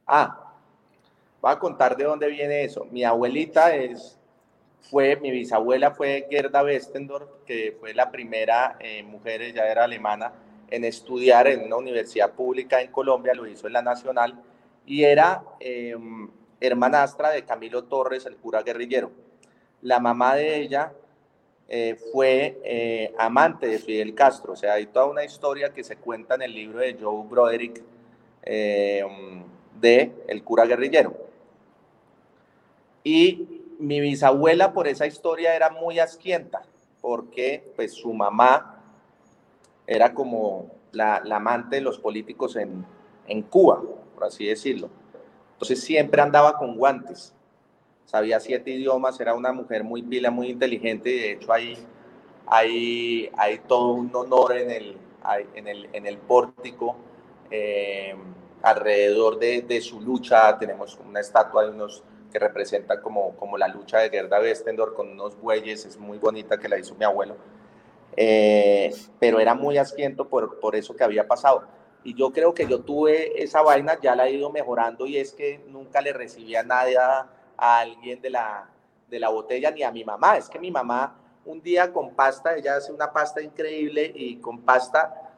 Ah, voy a contar de dónde viene eso. Mi abuelita es, fue, mi bisabuela fue Gerda Westendorf, que fue la primera eh, mujer, ella era alemana, en estudiar en una universidad pública en Colombia, lo hizo en la Nacional, y era eh, hermanastra de Camilo Torres, el cura guerrillero. La mamá de ella eh, fue eh, amante de Fidel Castro, o sea, hay toda una historia que se cuenta en el libro de Joe Broderick, eh, de El cura guerrillero. Y mi bisabuela por esa historia era muy asquienta, porque pues su mamá era como la, la amante de los políticos en, en Cuba, por así decirlo. Entonces siempre andaba con guantes, sabía siete idiomas, era una mujer muy pila, muy inteligente, y de hecho hay, hay, hay todo un honor en el, en el, en el pórtico. eh, alrededor de, de su lucha tenemos una estatua de unos que representa como, como la lucha de Gerda Westendor con unos bueyes, es muy bonita que la hizo mi abuelo. Eh, pero era muy asquiento por, por eso que había pasado. Y yo creo que yo tuve esa vaina, ya la he ido mejorando y es que nunca le recibía nada a alguien de la, de la botella ni a mi mamá. Es que mi mamá un día con pasta, ella hace una pasta increíble y con pasta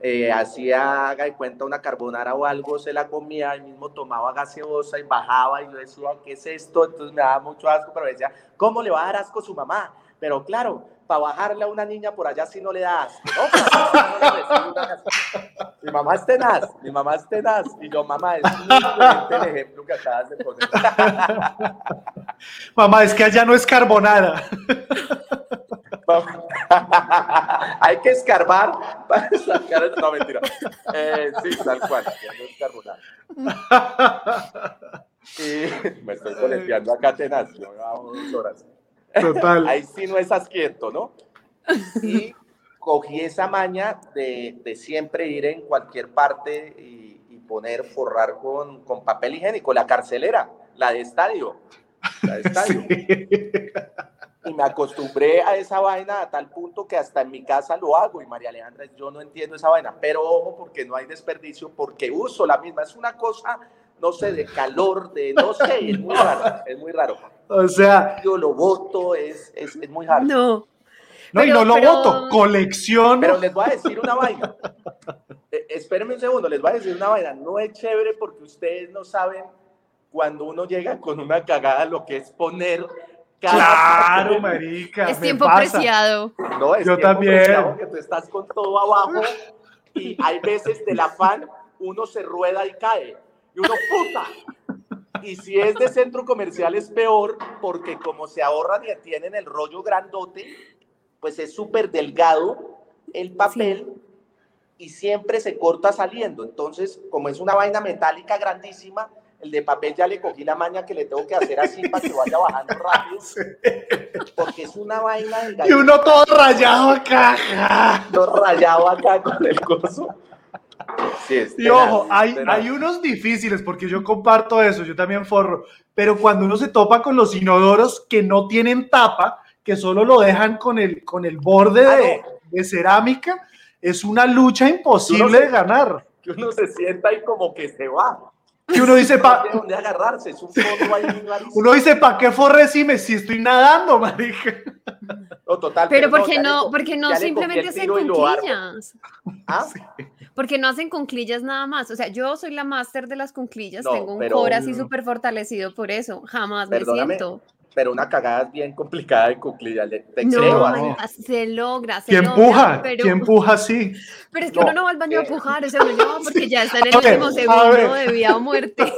eh, hacía, haga de cuenta, una carbonara o algo, se la comía, y mismo tomaba gaseosa y bajaba y yo decía, ¿qué es esto? Entonces me daba mucho asco, pero decía, ¿cómo le va a dar asco a su mamá? Pero claro, para bajarle a una niña por allá si no le da asco, mi mamá es tenaz, mi mamá es tenaz, y yo, mamá, es muy el ejemplo que acabas de poner. mamá, es que allá no es carbonara. Hay que escarbar para sacar. No, mentira. Eh, sí, tal cual. Ya no escarbonar. Y me estoy coleteando acá tenaz. Yo dos horas. Total. Ahí sí no es asquiento, ¿no? Y cogí esa maña de, de siempre ir en cualquier parte y, y poner, forrar con, con, papel higiénico. La carcelera, la de estadio. La de estadio. Sí y me acostumbré a esa vaina a tal punto que hasta en mi casa lo hago y María Alejandra, yo no entiendo esa vaina, pero ojo porque no hay desperdicio, porque uso la misma, es una cosa, no sé, de calor, de no sé, es muy raro, es muy raro. O sea, yo lo voto, es, es, es muy raro. No. No, y no lo voto, colección. Pero les voy a decir una vaina. Eh, espérenme un segundo, les voy a decir una vaina. No es chévere porque ustedes no saben cuando uno llega con una cagada lo que es poner Claro, marica. Es tiempo preciado. No, es Yo también. que tú estás con todo abajo y hay veces del afán uno se rueda y cae. Y uno, puta. Y si es de centro comercial es peor porque como se ahorran y tienen el rollo grandote, pues es súper delgado el papel y siempre se corta saliendo. Entonces, como es una vaina metálica grandísima, el de papel ya le cogí la maña que le tengo que hacer así para que vaya bajando rápido. Porque es una vaina Y uno todo rayado acá. Todo rayado acá con el coso. Sí, y ojo, hay, hay unos difíciles porque yo comparto eso, yo también forro, pero cuando uno se topa con los inodoros que no tienen tapa, que solo lo dejan con el, con el borde ah, de, de, cerámica, es una lucha imposible de ganar. Que uno se sienta y como que se va. Que uno dice, pa... dónde agarrarse, es un fondo ahí Uno dice, ¿para qué forrecime si estoy nadando, marica? No, total. Pero, ¿por qué no, porque no simplemente hacen cunclillas? ¿Ah? Porque no hacen cunclillas nada más. O sea, yo soy la máster de las cunclillas, tengo un core así súper fortalecido por eso. Jamás me siento pero una cagada bien complicada de cuclilla. Te creo, no, se logra, se ¿Quién empuja? Pero, ¿Quién empuja así? Pero es que uno no va al baño a empujar, o sea, uno no, porque ya está en el último segundo de vida o muerte.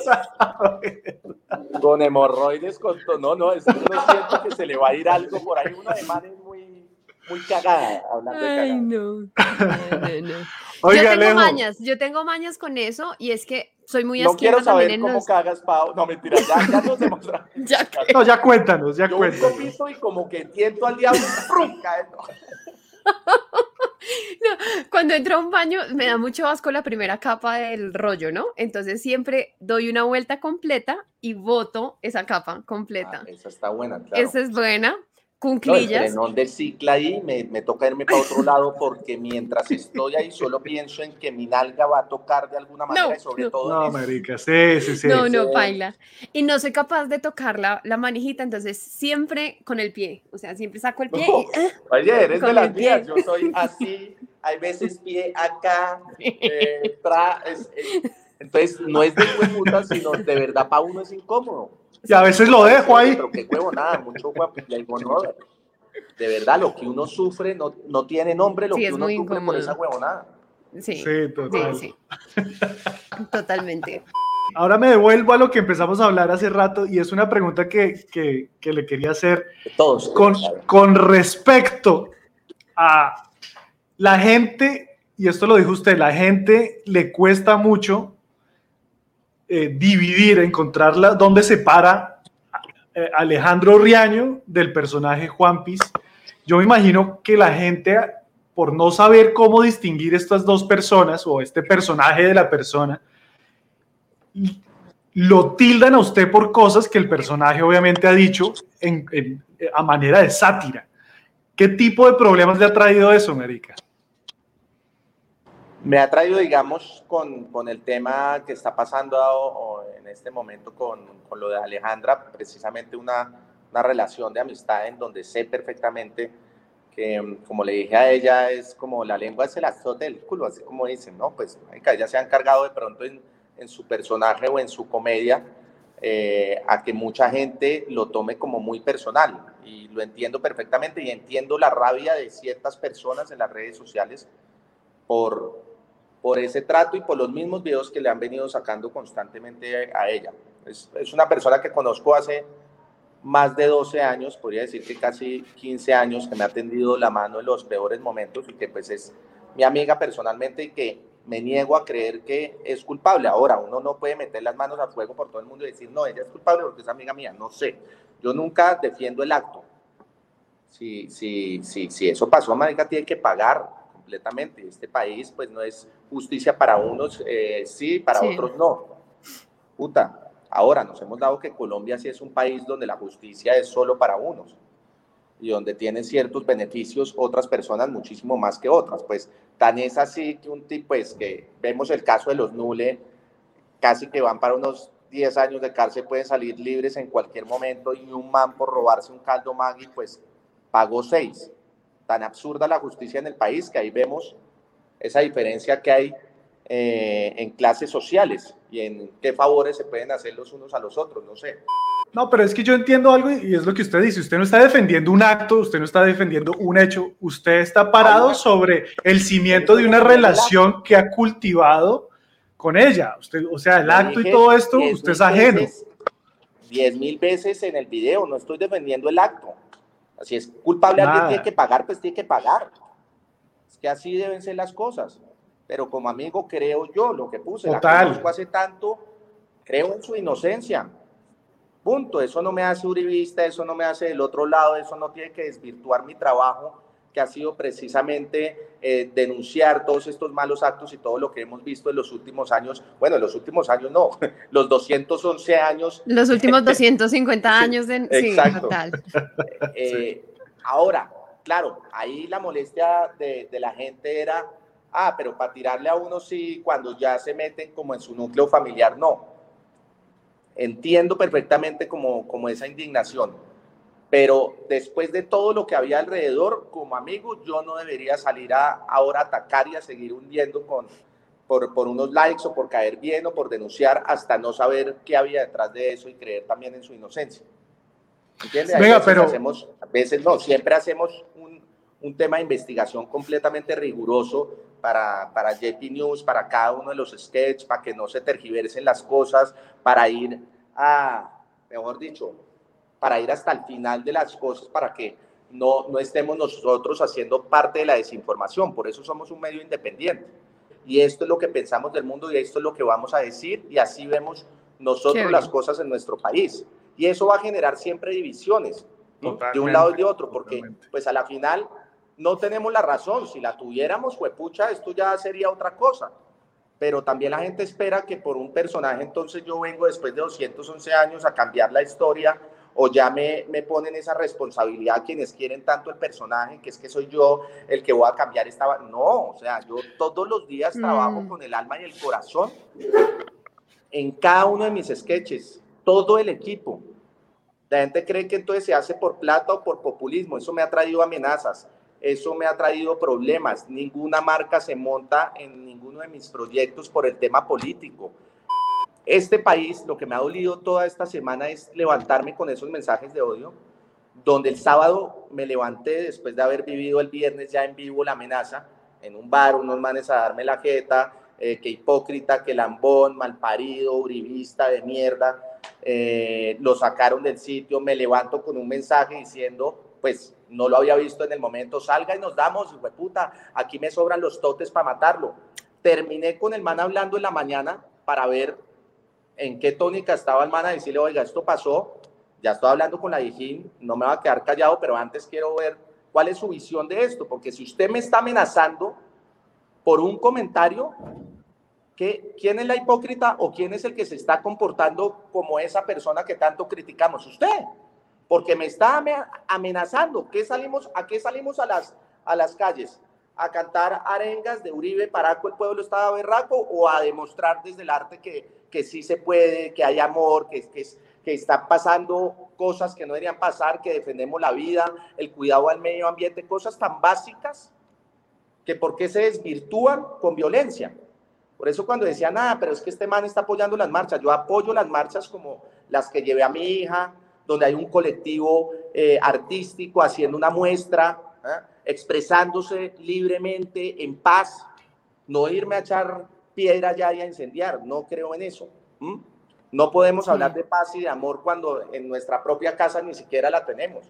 con hemorroides, con todo. No, no, es que uno siente que se le va a ir algo por ahí. Uno además es muy, cagada, hablando de cagada. Ay, no. no, no, Oiga, yo tengo mañas, yo tengo mañas con eso y es que soy muy No quiero saber cómo cagas, Pau. No, mentira, ya, ya nos demostramos. ya, no, ya cuéntanos, ya yo cuéntanos. Yo y como que tiento al diablo, no, cuando entro a un baño me da mucho asco la primera capa del rollo, ¿no? Entonces siempre doy una vuelta completa y voto esa capa completa. Ah, esa está buena, claro. Esa es buena. Cunclillas. No, el del cicla ahí me, me, toca irme para otro lado porque mientras estoy ahí solo pienso en que mi nalga va a tocar de alguna manera y sobre todo. No, marica, sí, sí, sí. No, no, baila. Y no soy capaz de tocar la, la, manijita, entonces siempre con el pie. O sea, siempre saco el pie. y, ah, Oye, eres de las mías. Yo soy así, hay veces pie acá, eh, tra, es, es, entonces no es de puta, sino de verdad para uno es incómodo. Y a veces lo dejo ahí. Pero qué huevo, nada, mucho guapo. De verdad, lo que uno sufre no, no tiene nombre, lo que uno sufre incómodo. por esa huevonada. Sí, sí, total. sí, sí. Totalmente. Ahora me devuelvo a lo que empezamos a hablar hace rato y es una pregunta que, que, que le quería hacer Todos, con, con respecto a la gente, y esto lo dijo usted, la gente le cuesta mucho eh, dividir, encontrarla, dónde se para eh, Alejandro Riaño del personaje Juan Piz. Yo me imagino que la gente, por no saber cómo distinguir estas dos personas o este personaje de la persona, lo tildan a usted por cosas que el personaje obviamente ha dicho a manera de sátira. ¿Qué tipo de problemas le ha traído eso, América? Me ha traído, digamos, con, con el tema que está pasando en este momento con, con lo de Alejandra, precisamente una, una relación de amistad en donde sé perfectamente que, como le dije a ella, es como la lengua se la azote del culo, así como dicen, ¿no? Pues ella se ha encargado de pronto en, en su personaje o en su comedia eh, a que mucha gente lo tome como muy personal. Y lo entiendo perfectamente y entiendo la rabia de ciertas personas en las redes sociales por, por ese trato y por los mismos videos que le han venido sacando constantemente a ella. Es, es, una persona que conozco hace más de 12 años, podría decir que casi 15 años, que me ha tendido la mano en los peores momentos y que pues es mi amiga personalmente y que me niego a creer que es culpable. Ahora, uno no puede meter las manos al fuego por todo el mundo y decir, no, ella es culpable porque es amiga mía. No sé. Yo nunca defiendo el acto. Si, si, si, si eso pasó, Marica tiene que pagar completamente. Este país, pues, no es justicia para unos, eh, sí, para sí. otros no. Puta. Ahora, nos hemos dado que Colombia sí es un país donde la justicia es solo para unos y donde tienen ciertos beneficios otras personas muchísimo más que otras. Pues tan es así que un tipo, pues que vemos el caso de los Nule, casi que van para unos 10 años de cárcel, pueden salir libres en cualquier momento y un man por robarse un caldo Maggi, pues pagó 6. Tan absurda la justicia en el país que ahí vemos esa diferencia que hay eh, en clases sociales y en qué favores se pueden hacer los unos a los otros, no sé. No, pero es que yo entiendo algo y es lo que usted dice. Usted no está defendiendo un acto, usted no está defendiendo un hecho. Usted está parado sobre el cimiento de una relación que ha cultivado con ella. Usted, o sea, el acto y todo esto, usted es ajeno. Diez mil veces en el video, no estoy defendiendo el acto. Así es culpable, Nada. alguien tiene que pagar, pues tiene que pagar. Es que así deben ser las cosas. Pero como amigo creo yo, lo que puse, Total. la conozco hace tanto, creo en su inocencia Punto. Eso no me hace uribista, eso no me hace del otro lado, eso no tiene que desvirtuar mi trabajo, que ha sido precisamente eh, denunciar todos estos malos actos y todo lo que hemos visto en los últimos años. Bueno, en los últimos años no, los 211 años. Los últimos 250 años de... Sí, exacto. total. Eh, sí. Ahora, claro, ahí la molestia de, de la gente era, ah, pero para tirarle a uno sí, cuando ya se meten como en su núcleo familiar, no entiendo perfectamente como, como esa indignación, pero después de todo lo que había alrededor, como amigo, yo no debería salir a ahora a atacar y a seguir hundiendo con, por, por unos likes o por caer bien o por denunciar hasta no saber qué había detrás de eso y creer también en su inocencia. ¿Entiendes? Venga, a pero... Hacemos, a veces no, siempre hacemos un, un tema de investigación completamente riguroso para, para JP News, para cada uno de los sketches, para que no se tergiversen las cosas, para ir a, mejor dicho, para ir hasta el final de las cosas, para que no, no estemos nosotros haciendo parte de la desinformación. Por eso somos un medio independiente. Y esto es lo que pensamos del mundo y esto es lo que vamos a decir y así vemos nosotros las cosas en nuestro país. Y eso va a generar siempre divisiones de un lado y de otro, porque totalmente. pues a la final no tenemos la razón. Si la tuviéramos, pucha, esto ya sería otra cosa. Pero también la gente espera que por un personaje, entonces yo vengo después de 211 años a cambiar la historia o ya me, me ponen esa responsabilidad quienes quieren tanto el personaje, que es que soy yo el que voy a cambiar esta... No, o sea, yo todos los días mm. trabajo con el alma y el corazón en cada uno de mis sketches, todo el equipo. La gente cree que entonces se hace por plata o por populismo, eso me ha traído amenazas eso me ha traído problemas. Ninguna marca se monta en ninguno de mis proyectos por el tema político. Este país, lo que me ha dolido toda esta semana es levantarme con esos mensajes de odio, donde el sábado me levanté después de haber vivido el viernes ya en vivo la amenaza, en un bar, unos manes a darme la jeta, eh, que hipócrita, que lambón, malparido, uribista de mierda, eh, lo sacaron del sitio, me levanto con un mensaje diciendo, pues no lo había visto en el momento, salga y nos damos, hijo de puta, aquí me sobran los totes para matarlo. Terminé con el man hablando en la mañana para ver en qué tónica estaba el man a decirle, oiga, esto pasó, ya estoy hablando con la Dijín, no me va a quedar callado, pero antes quiero ver cuál es su visión de esto, porque si usted me está amenazando por un comentario ¿qué, ¿quién es la hipócrita o quién es el que se está comportando como esa persona que tanto criticamos? Usted, porque me está amenazando. ¿Qué salimos, ¿A qué salimos a las, a las calles? ¿A cantar arengas de Uribe, Paraco, el pueblo estaba berraco? ¿O a demostrar desde el arte que, que sí se puede, que hay amor, que, que, que están pasando cosas que no deberían pasar, que defendemos la vida, el cuidado al medio ambiente, cosas tan básicas que por qué se desvirtúan con violencia. Por eso cuando decía nada, pero es que este man está apoyando las marchas, yo apoyo las marchas como las que llevé a mi hija, donde hay un colectivo eh, artístico haciendo una muestra, ¿eh? expresándose libremente, en paz, no irme a echar piedra ya y a incendiar, no creo en eso. No podemos hablar de paz y de amor cuando en nuestra propia casa ni siquiera la tenemos.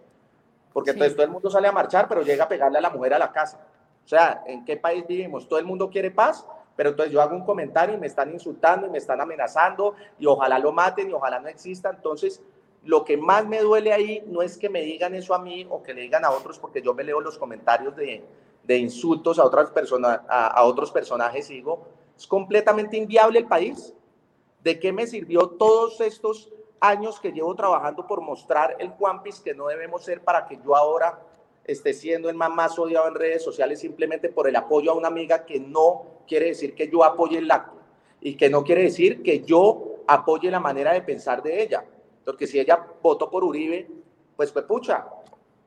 Porque entonces todo el mundo sale a marchar, pero llega a pegarle a la mujer a la casa. O sea, ¿en qué país vivimos? Todo el mundo quiere paz, pero entonces yo hago un comentario y me están insultando y me están amenazando y ojalá lo maten y ojalá no exista. Entonces, lo que más me duele ahí no es que me digan eso a mí o que le digan a otros, porque yo me leo los comentarios de, de insultos a, otras personas, a, otros personajes y digo, es completamente inviable el país. ¿De qué me sirvió todos estos años que llevo trabajando por mostrar el Juanpis que no debemos ser para que yo ahora esté siendo el más, más odiado en redes sociales simplemente por el apoyo a una amiga que no quiere decir que yo apoye el acto y que no quiere decir que yo apoye la manera de pensar de ella. Porque si ella votó por Uribe, pues pues pucha,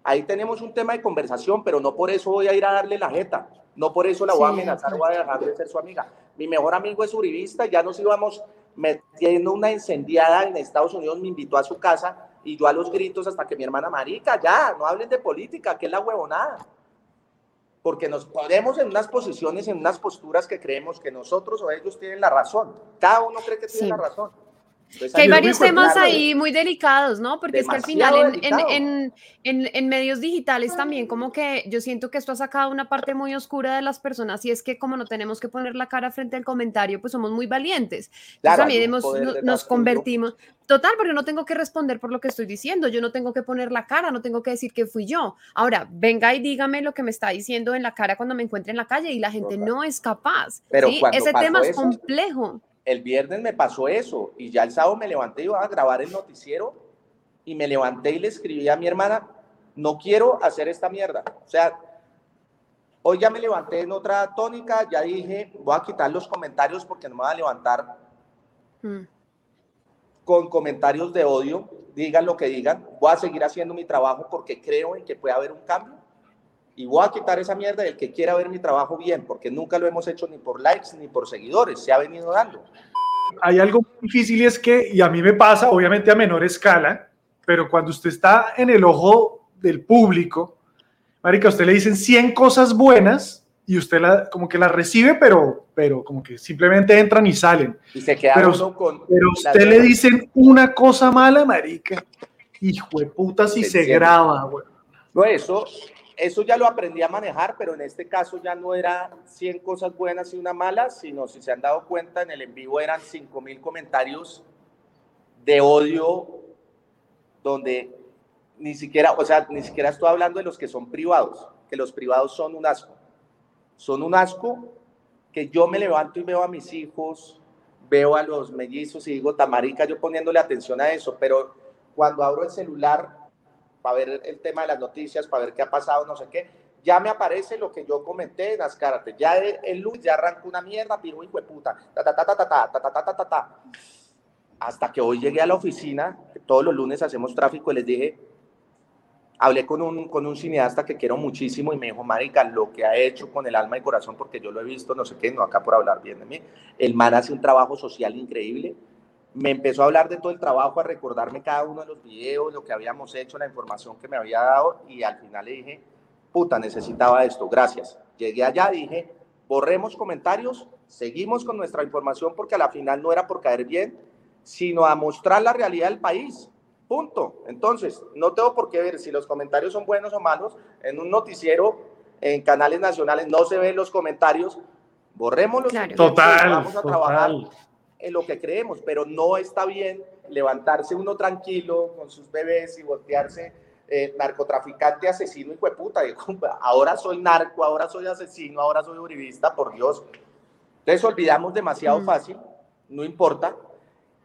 ahí tenemos un tema de conversación, pero no por eso voy a ir a darle la jeta, no por eso la voy a amenazar o a dejar de ser su amiga. Mi mejor amigo es uribista, ya nos íbamos metiendo una incendiada en Estados Unidos, me invitó a su casa y yo a los gritos hasta que mi hermana, marica, ya, no hablen de política, que es la huevonada. Porque nos ponemos en unas posiciones, en unas posturas que creemos que nosotros o ellos tienen la razón. Cada uno cree que tiene la razón que hay varios temas ahí muy delicados, ¿no? Porque es que al final en, en, en, en, medios digitales también como que yo siento que esto ha sacado una parte muy oscura de las personas y es que como no tenemos que poner la cara frente al comentario, pues somos muy valientes. Entonces también hemos, nos convertimos, total, porque no tengo que responder por lo que estoy diciendo, yo no tengo que poner la cara, no tengo que decir que fui yo. Ahora, venga y dígame lo que me está diciendo en la cara cuando me encuentre en la calle y la gente no es capaz. Pero Ese tema es complejo el viernes me pasó eso y ya el sábado me levanté y iba a grabar el noticiero y me levanté y le escribí a mi hermana, no quiero hacer esta mierda. O sea, hoy ya me levanté en otra tónica, ya dije, voy a quitar los comentarios porque no me voy a levantar mm. con comentarios de odio, digan lo que digan, voy a seguir haciendo mi trabajo porque creo en que puede haber un cambio y voy a quitar esa mierda del que quiera ver mi trabajo bien, porque nunca lo hemos hecho ni por likes ni por seguidores, se ha venido dando. Hay algo difícil y es que, y a mí me pasa, obviamente a menor escala, pero cuando usted está en el ojo del público, Marica, a usted le dicen 100 cosas buenas y usted la, como que las recibe, pero, pero como que simplemente entran y salen. Y se queda pero, con. Pero usted le dicen una cosa mala, Marica, hijo de puta, si se, graba, güey. No, eso, eso ya lo aprendí a manejar, pero en este caso ya no era 100 cosas buenas y una mala, sino si se han dado cuenta, en el en vivo eran 5000 comentarios de odio donde ni siquiera, o sea, ni siquiera estoy hablando de los que son privados, que los privados son un asco. Son un asco que yo me levanto y veo a mis hijos, veo a los mellizos y digo, Tamarica, yo poniéndole atención a eso, pero cuando abro el celular para ver el tema de las noticias, para ver qué ha pasado, no sé qué. Ya me aparece lo que yo comenté en Azcárate. Ya el, lunes ya arrancó una mierda, pijo hijo de puta. Ta, ta, ta, ta, ta, ta, ta, ta, ta, ta, ta. Hasta que hoy llegué a la oficina, todos los lunes hacemos tráfico, y les dije, hablé con un, con un cineasta que quiero muchísimo y me dijo, marica, lo que ha hecho con el alma y corazón, porque yo lo he visto, no sé qué, no acá por hablar bien de mí, el man hace un trabajo social increíble, me empezó a hablar de todo el trabajo, a recordarme cada uno de los videos, lo que habíamos hecho, la información que me había dado y al final le dije, puta, necesitaba esto, gracias. Llegué allá, dije, borremos comentarios, seguimos con nuestra información porque a la final no era por caer bien, sino a mostrar la realidad del país. Punto. Entonces, no tengo por qué ver si los comentarios son buenos o malos. En un noticiero, en canales nacionales, no se ven los comentarios. Borremos los Total, vamos a trabajar en lo que creemos, pero no está bien levantarse uno tranquilo con sus bebés y voltearse eh, narcotraficante, asesino y puta. Ahora soy narco, ahora soy asesino, ahora soy uribista, por Dios. Entonces olvidamos demasiado Mm. fácil, no importa.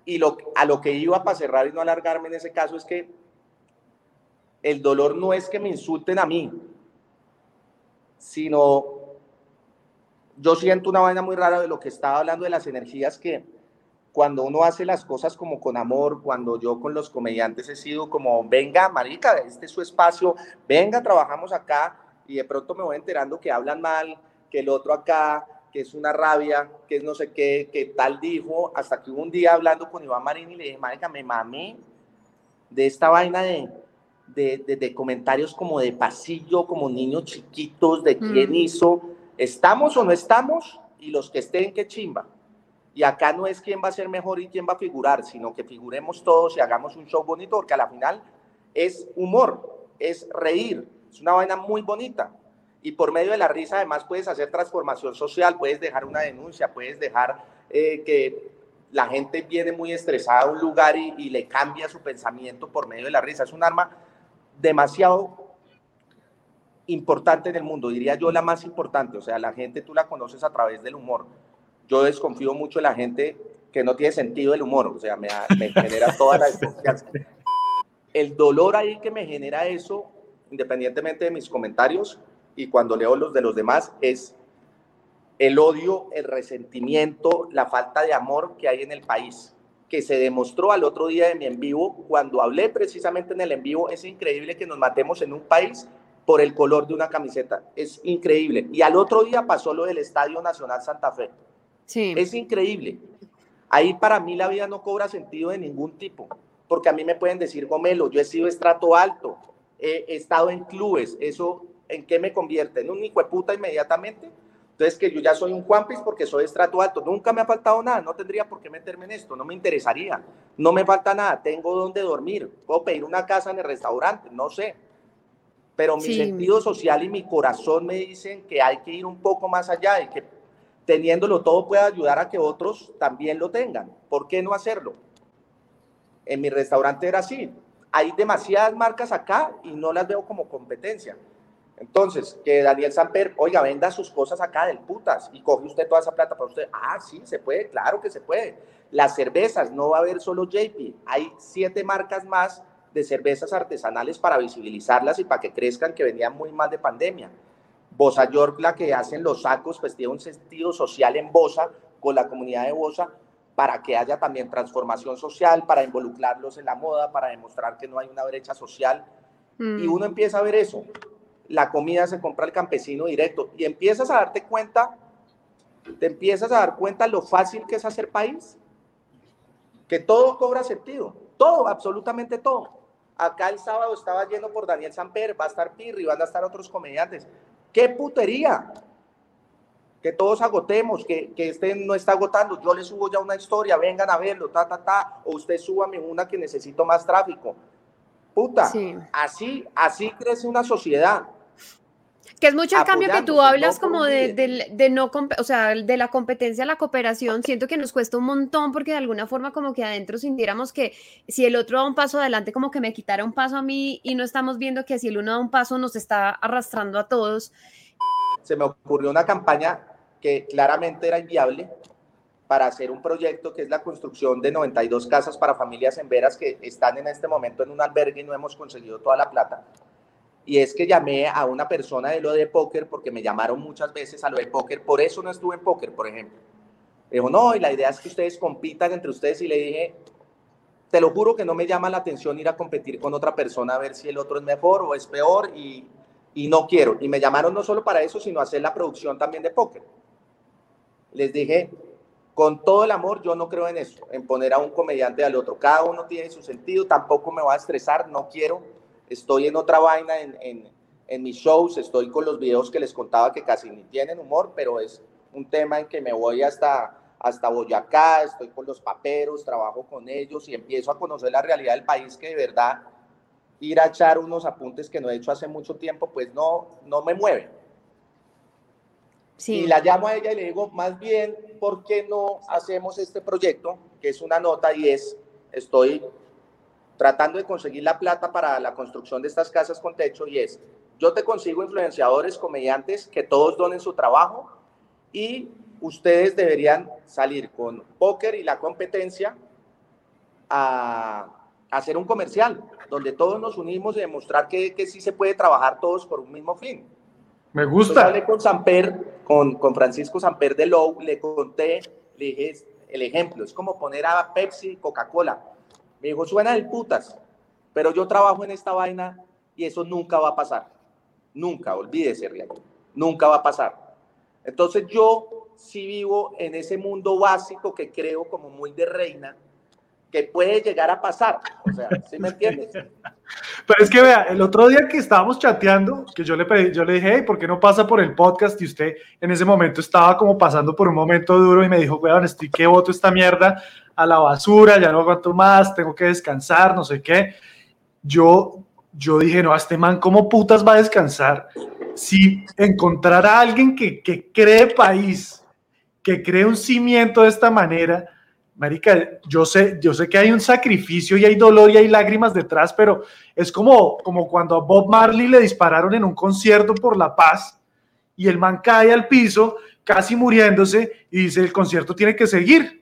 Y lo, a lo que iba para cerrar y no alargarme en ese caso es que el dolor no es que me insulten a mí, sino yo siento una vaina muy rara de lo que estaba hablando de las energías que cuando uno hace las cosas como con amor, cuando yo con los comediantes he sido como, venga, marica, este es su espacio, venga, trabajamos acá, y de pronto me voy enterando que hablan mal, que el otro acá, que es una rabia, que es no sé qué, que tal dijo, hasta que hubo un día hablando con Iván Marín y le dije, marica, me mamé de esta vaina de, de, de- de comentarios como de pasillo, como niños chiquitos, de quién Mm. hizo, estamos o no estamos, y los que estén, qué chimba. Y acá no es quién va a ser mejor y quién va a figurar, sino que figuremos todos y hagamos un show bonito, porque a la final es humor, es reír, es una vaina muy bonita. Y por medio de la risa además puedes hacer transformación social, puedes dejar una denuncia, puedes dejar eh, que la gente viene muy estresada a un lugar y, y le cambia su pensamiento por medio de la risa. Es un arma demasiado importante en el mundo, diría yo la más importante. O sea, la gente tú la conoces a través del humor. Yo desconfío mucho de la gente que no tiene sentido del humor, o sea, me, me genera toda la desconfianza. El dolor ahí que me genera eso, independientemente de mis comentarios y cuando leo los de los demás, es el odio, el resentimiento, la falta de amor que hay en el país, que se demostró al otro día de mi en vivo, cuando hablé precisamente en el en vivo, es increíble que nos matemos en un país por el color de una camiseta, es increíble. Y al otro día pasó lo del Estadio Nacional Santa Fe, Sí. es increíble. Ahí para mí la vida no cobra sentido de ningún tipo, porque a mí me pueden decir, Gomelo, yo he sido estrato alto, he, he estado en clubes, eso en qué me convierte, en un hijo de puta inmediatamente. Entonces que yo ya soy un Juanpis porque soy estrato alto, nunca me ha faltado nada, no tendría por qué meterme en esto, no me interesaría, no me falta nada, tengo donde dormir, puedo pedir una casa en el restaurante, no sé. Pero mi Sí. sentido social y mi corazón me dicen que hay que ir un poco más allá y que teniéndolo todo puede ayudar a que otros también lo tengan. ¿Por qué no hacerlo? En mi restaurante era así. Hay demasiadas marcas acá y no las veo como competencia. Entonces, que Daniel Samper, oiga, venda sus cosas acá del putas y coge usted toda esa plata para usted. Ah, sí, se puede, claro que se puede. Las cervezas, no va a haber solo JP. Hay siete marcas más de cervezas artesanales para visibilizarlas y para que crezcan, que venían muy mal de pandemia. Bosa York, la que hacen los sacos, pues tiene un sentido social en Bosa, con la comunidad de Bosa, para que haya también transformación social, para involucrarlos en la moda, para demostrar que no hay una brecha social. Mm. Y uno empieza a ver eso. La comida se compra al campesino directo y empiezas a darte cuenta, te empiezas a dar cuenta lo fácil que es hacer país, que todo cobra sentido, todo, absolutamente todo. Acá el sábado estaba yendo por Daniel Samper, va a estar Pirri, van a estar otros comediantes. ¡Qué putería! Que todos agotemos, que, que este no está agotando. Yo le subo ya una historia, vengan a verlo, ta, ta, ta. O usted súbame una que necesito más tráfico. Puta, Sí. así, así crece una sociedad. Que es mucho el cambio que tú hablas como de, no, o sea, de la competencia a la cooperación. Siento que nos cuesta un montón porque de alguna forma como que adentro sintiéramos que si el otro da un paso adelante, como que me quitara un paso a mí y no estamos viendo que si el uno da un paso nos está arrastrando a todos. se me ocurrió una campaña que claramente era inviable para hacer un proyecto que es la construcción de 92 casas para familias en veras que están en este momento en un albergue y no hemos conseguido toda la plata. Y es que llamé a una persona de lo de póker porque me llamaron muchas veces a lo de póker, por eso no estuve en póker, por ejemplo. Dijo, no, y la idea es que ustedes compitan entre ustedes y le dije, te lo juro que no me llama la atención ir a competir con otra persona a ver si el otro es mejor o es peor y, y no quiero. Y me llamaron no solo para eso, sino hacer la producción también de póker. Les dije, con todo el amor, yo no creo en eso, en poner a un comediante al otro. Cada uno tiene su sentido, tampoco me va a estresar, no quiero. Estoy en otra vaina en, en, en mis shows, estoy con los videos que les contaba que casi ni tienen humor, pero es un tema en que me voy hasta, hasta Boyacá, estoy con los paperos, trabajo con ellos y empiezo a conocer la realidad del país que de verdad ir a echar unos apuntes que no he hecho hace mucho tiempo, pues no, no me mueve. Sí. Y la llamo a ella y le digo, más bien, ¿por qué no hacemos este proyecto? Que es una nota y es, estoy tratando de conseguir la plata para la construcción de estas casas con techo y es, yo te consigo influenciadores, comediantes, que todos donen su trabajo y ustedes deberían salir con póker y la competencia a, hacer un comercial donde todos nos unimos y demostrar que, que sí se puede trabajar todos por un mismo fin. Me gusta. hablé con Samper, con, con Francisco Samper de Low, le conté, le dije el ejemplo, es como poner a Pepsi, Coca-Cola. Me dijo, suena del putas, pero yo trabajo en esta vaina y eso nunca va a pasar. Nunca, olvídese, Riaco. Nunca va a pasar. Entonces yo sí vivo en ese mundo básico que creo como muy de reina, que puede llegar a pasar. O sea, ¿sí me entiendes? Pero es que vea, el otro día que estábamos chateando, que yo le pedí, yo le dije, hey, ¿por qué no pasa por el podcast? Y usted en ese momento estaba como pasando por un momento duro y me dijo, weón, estoy que voto esta mierda a la basura, ya no aguanto más, tengo que descansar, no sé qué. Yo, yo dije, no, a este man, ¿cómo putas va a descansar? Si encontrar a alguien que, que cree país, que cree un cimiento de esta manera, Marica, yo sé, yo sé que hay un sacrificio y hay dolor y hay lágrimas detrás, pero es como, como cuando a Bob Marley le dispararon en un concierto por la paz y el man cae al piso casi muriéndose y dice el concierto tiene que seguir.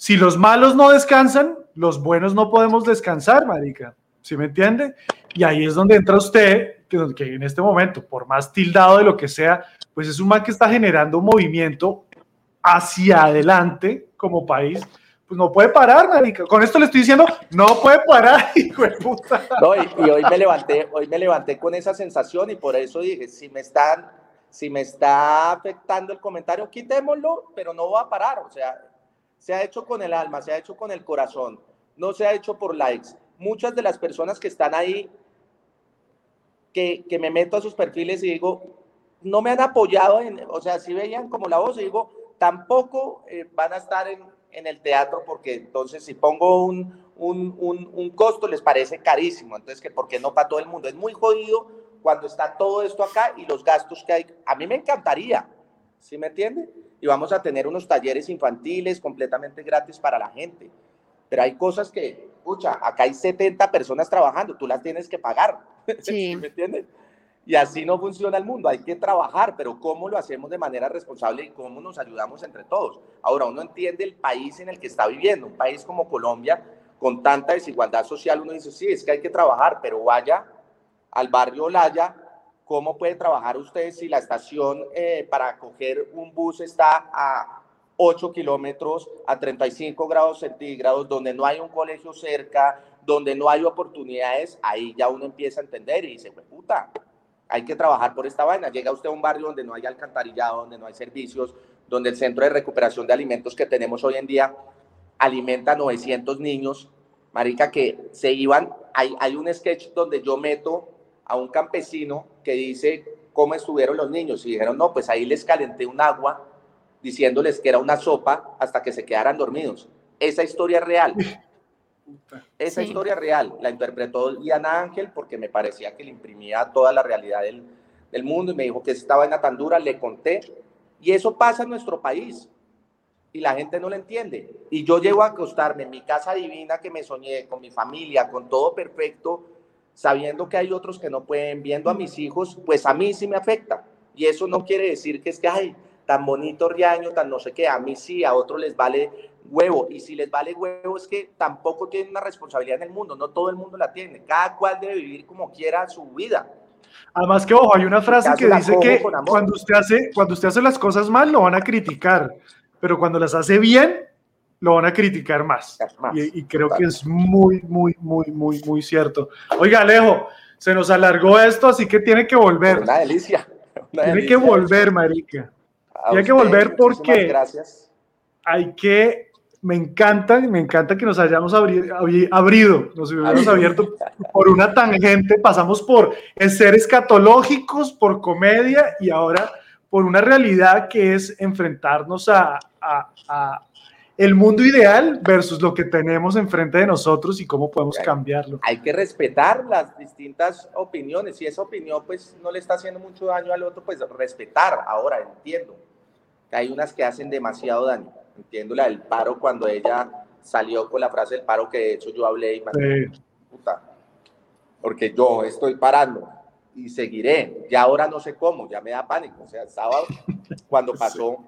Si los malos no descansan, los buenos no podemos descansar, marica. ¿Sí me entiende? Y ahí es donde entra usted, que, en este momento, por más tildado de lo que sea, pues es un man que está generando un movimiento hacia adelante como país pues no puede parar, marica. Con esto le estoy diciendo, no puede parar, hijo de puta. No, y, hoy me levanté, hoy me levanté con esa sensación y por eso dije, si me están, si me está afectando el comentario, quitémoslo, pero no va a parar. O sea, se ha hecho con el alma, se ha hecho con el corazón, no se ha hecho por likes. Muchas de las personas que están ahí, que, que me meto a sus perfiles y digo, no me han apoyado, en, o sea, si veían como la voz, digo, tampoco eh, van a estar en, en el teatro porque entonces si pongo un, un, un, costo les parece carísimo, entonces que por qué no para todo el mundo. Es muy jodido cuando está todo esto acá y los gastos que hay. A mí me encantaría, ¿sí me entiende? Y vamos a tener unos talleres infantiles completamente gratis para la gente. Pero hay cosas que, escucha, acá hay 70 personas trabajando, tú las tienes que pagar. ¿Sí, me entiendes? Y así no funciona el mundo, hay que trabajar, pero ¿cómo lo hacemos de manera responsable y cómo nos ayudamos entre todos? Ahora, uno entiende el país en el que está viviendo, un país como Colombia, con tanta desigualdad social, uno dice, sí, es que hay que trabajar, pero vaya al barrio Olaya, ¿cómo puede trabajar usted si la estación eh, para coger un bus está a 8 kilómetros, a 35 grados centígrados, donde no hay un colegio cerca, donde no hay oportunidades? Ahí ya uno empieza a entender y dice, pues puta, hay que trabajar por esta vaina. Llega usted a un barrio donde no hay alcantarillado, donde no hay servicios, donde el centro de recuperación de alimentos que tenemos hoy en día alimenta a 900 niños, marica, que se iban, hay un sketch donde yo meto a un campesino que dice cómo estuvieron los niños y dijeron, no, pues ahí les calenté un agua diciéndoles que era una sopa hasta que se quedaran dormidos. Esa historia es real. Esa historia real la interpretó Diana Ángel porque me parecía que le imprimía toda la realidad del, del mundo y me dijo que estaba en la tan dura, le conté. Y eso pasa en nuestro país y la gente no lo entiende. Y yo llego a acostarme en mi casa divina que me soñé, con mi familia, con todo perfecto, sabiendo que hay otros que no pueden, viendo a mis hijos, pues a mí sí me afecta. Y eso no quiere decir que es que, ay, tan bonito riaño, tan no sé qué, a mí sí, a otros les vale huevo. Y si les vale huevo es que tampoco tienen una responsabilidad en el mundo, no todo el mundo la tiene, cada cual debe vivir como quiera su vida. Además que, ojo, hay una frase que dice que cuando usted, hace, cuando usted hace las cosas mal, lo van a criticar, pero cuando las hace bien, lo van a criticar más. y, creo que es muy, muy, muy, muy, muy cierto. Oiga, Alejo, se nos alargó esto, así que tiene que volver. Una delicia. tiene que volver, marica. Tiene que volver porque... Gracias. Hay que me encanta, me encanta que nos hayamos abrido, nos hubiéramos abierto por una tangente, pasamos por seres escatológicos, por comedia y ahora por una realidad que es enfrentarnos a, el mundo ideal versus lo que tenemos enfrente de nosotros y cómo podemos cambiarlo. Hay que respetar las distintas opiniones. Si esa opinión pues no le está haciendo mucho daño al otro, pues respetar. Ahora entiendo que hay unas que hacen demasiado daño entiendo la del paro cuando ella salió con la frase del paro que de hecho yo hablé y puta, porque yo estoy parando y seguiré. Ya ahora no sé cómo, ya me da pánico. O sea, el sábado, cuando pasó,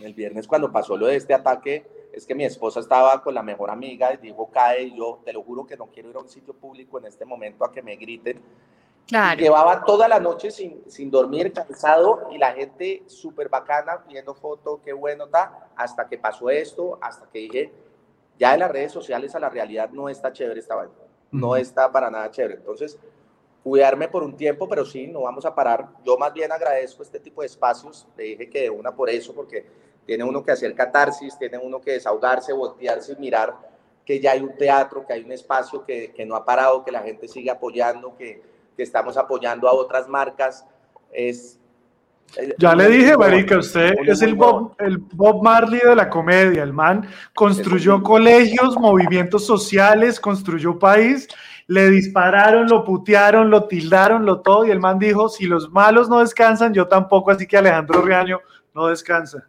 El viernes cuando pasó lo de este ataque, es que mi esposa estaba con la mejor amiga y dijo, cae, y yo te lo juro que no quiero ir a un sitio público en este momento a que me griten. Claro. Llevaba toda la noche sin, sin dormir, cansado, y la gente súper bacana, viendo fotos, qué bueno está, hasta que pasó esto, hasta que dije, ya en las redes sociales a la realidad no está chévere esta vaina, no está para nada chévere. Entonces, cuidarme por un tiempo, pero sí, no vamos a parar. Yo más bien agradezco este tipo de espacios, le dije que de una por eso, porque tiene uno que hacer catarsis, tiene uno que desahogarse, voltearse y mirar que ya hay un teatro, que hay un espacio que, que no ha parado, que la gente sigue apoyando, que, que estamos apoyando a otras marcas. Es, ya le dije, Marica, usted es el Bob, el Bob Marley de la comedia. El man construyó colegios, movimientos sociales, construyó país, le dispararon, lo putearon, lo tildaron, lo todo. Y el man dijo: Si los malos no descansan, yo tampoco. Así que Alejandro Riaño no descansa.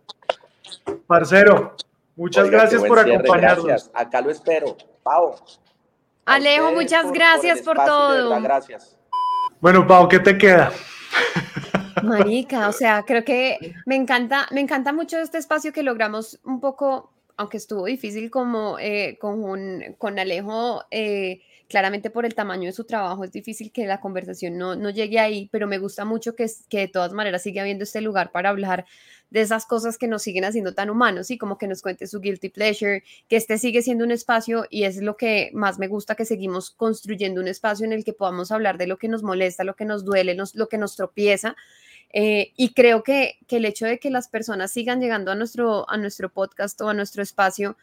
Parcero, muchas Oiga, gracias por cierre, acompañarnos. Gracias. Acá lo espero. Pau. Alejo, muchas gracias por todo. verdad, gracias. Bueno, Pau, ¿qué te queda? Marica, o sea, creo que me encanta, me encanta mucho este espacio que logramos un poco, aunque estuvo difícil como eh, con, un- con Alejo, eh, claramente por el tamaño de su trabajo es difícil que la conversación no, no llegue ahí, pero me gusta mucho que, que de todas maneras sigue habiendo este lugar para hablar de esas cosas que nos siguen haciendo tan humanos, ¿sí? Como que nos cuente su guilty pleasure, que este sigue siendo un espacio y es lo que más me gusta, que seguimos construyendo un espacio en el que podamos hablar de lo que nos molesta, lo que nos duele, lo que nos tropieza. Eh, y creo que, que el hecho de que las personas sigan llegando a nuestro, a nuestro podcast o a nuestro espacio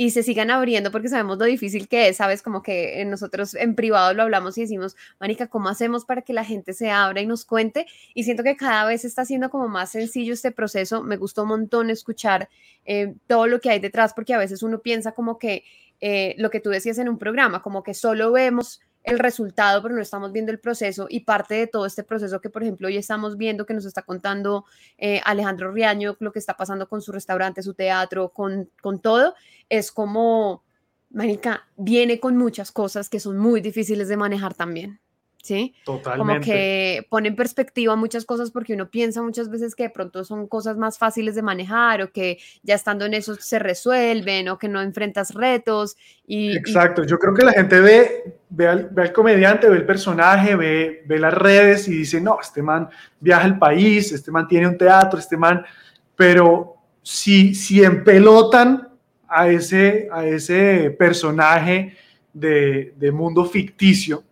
y se sigan abriendo porque sabemos lo difícil que es, ¿sabes? Como que nosotros en privado lo hablamos y decimos, Mónica, ¿cómo hacemos para que la gente se abra y nos cuente? Y siento que cada vez está siendo como más sencillo este proceso. Me gustó un montón escuchar eh, todo lo que hay detrás porque a veces uno piensa como que eh, lo que tú decías en un programa, como que solo vemos el resultado, pero no estamos viendo el proceso y parte de todo este proceso que, por ejemplo, hoy estamos viendo que nos está contando eh, Alejandro Riaño, lo que está pasando con su restaurante, su teatro, con, con todo, es como, Marica, viene con muchas cosas que son muy difíciles de manejar también, ¿sí? Como Totalmente. que pone en perspectiva muchas cosas porque uno piensa muchas veces que de pronto son cosas más fáciles de manejar o que ya estando en eso se resuelven o que no enfrentas retos y, y Exacto, yo creo que la gente ve, ve, al, ve al comediante, ve el personaje, ve, ve las redes y dice, no, este man viaja al país, este man tiene un teatro, este man, pero si, si empelotan a ese, a ese personaje de, de mundo ficticio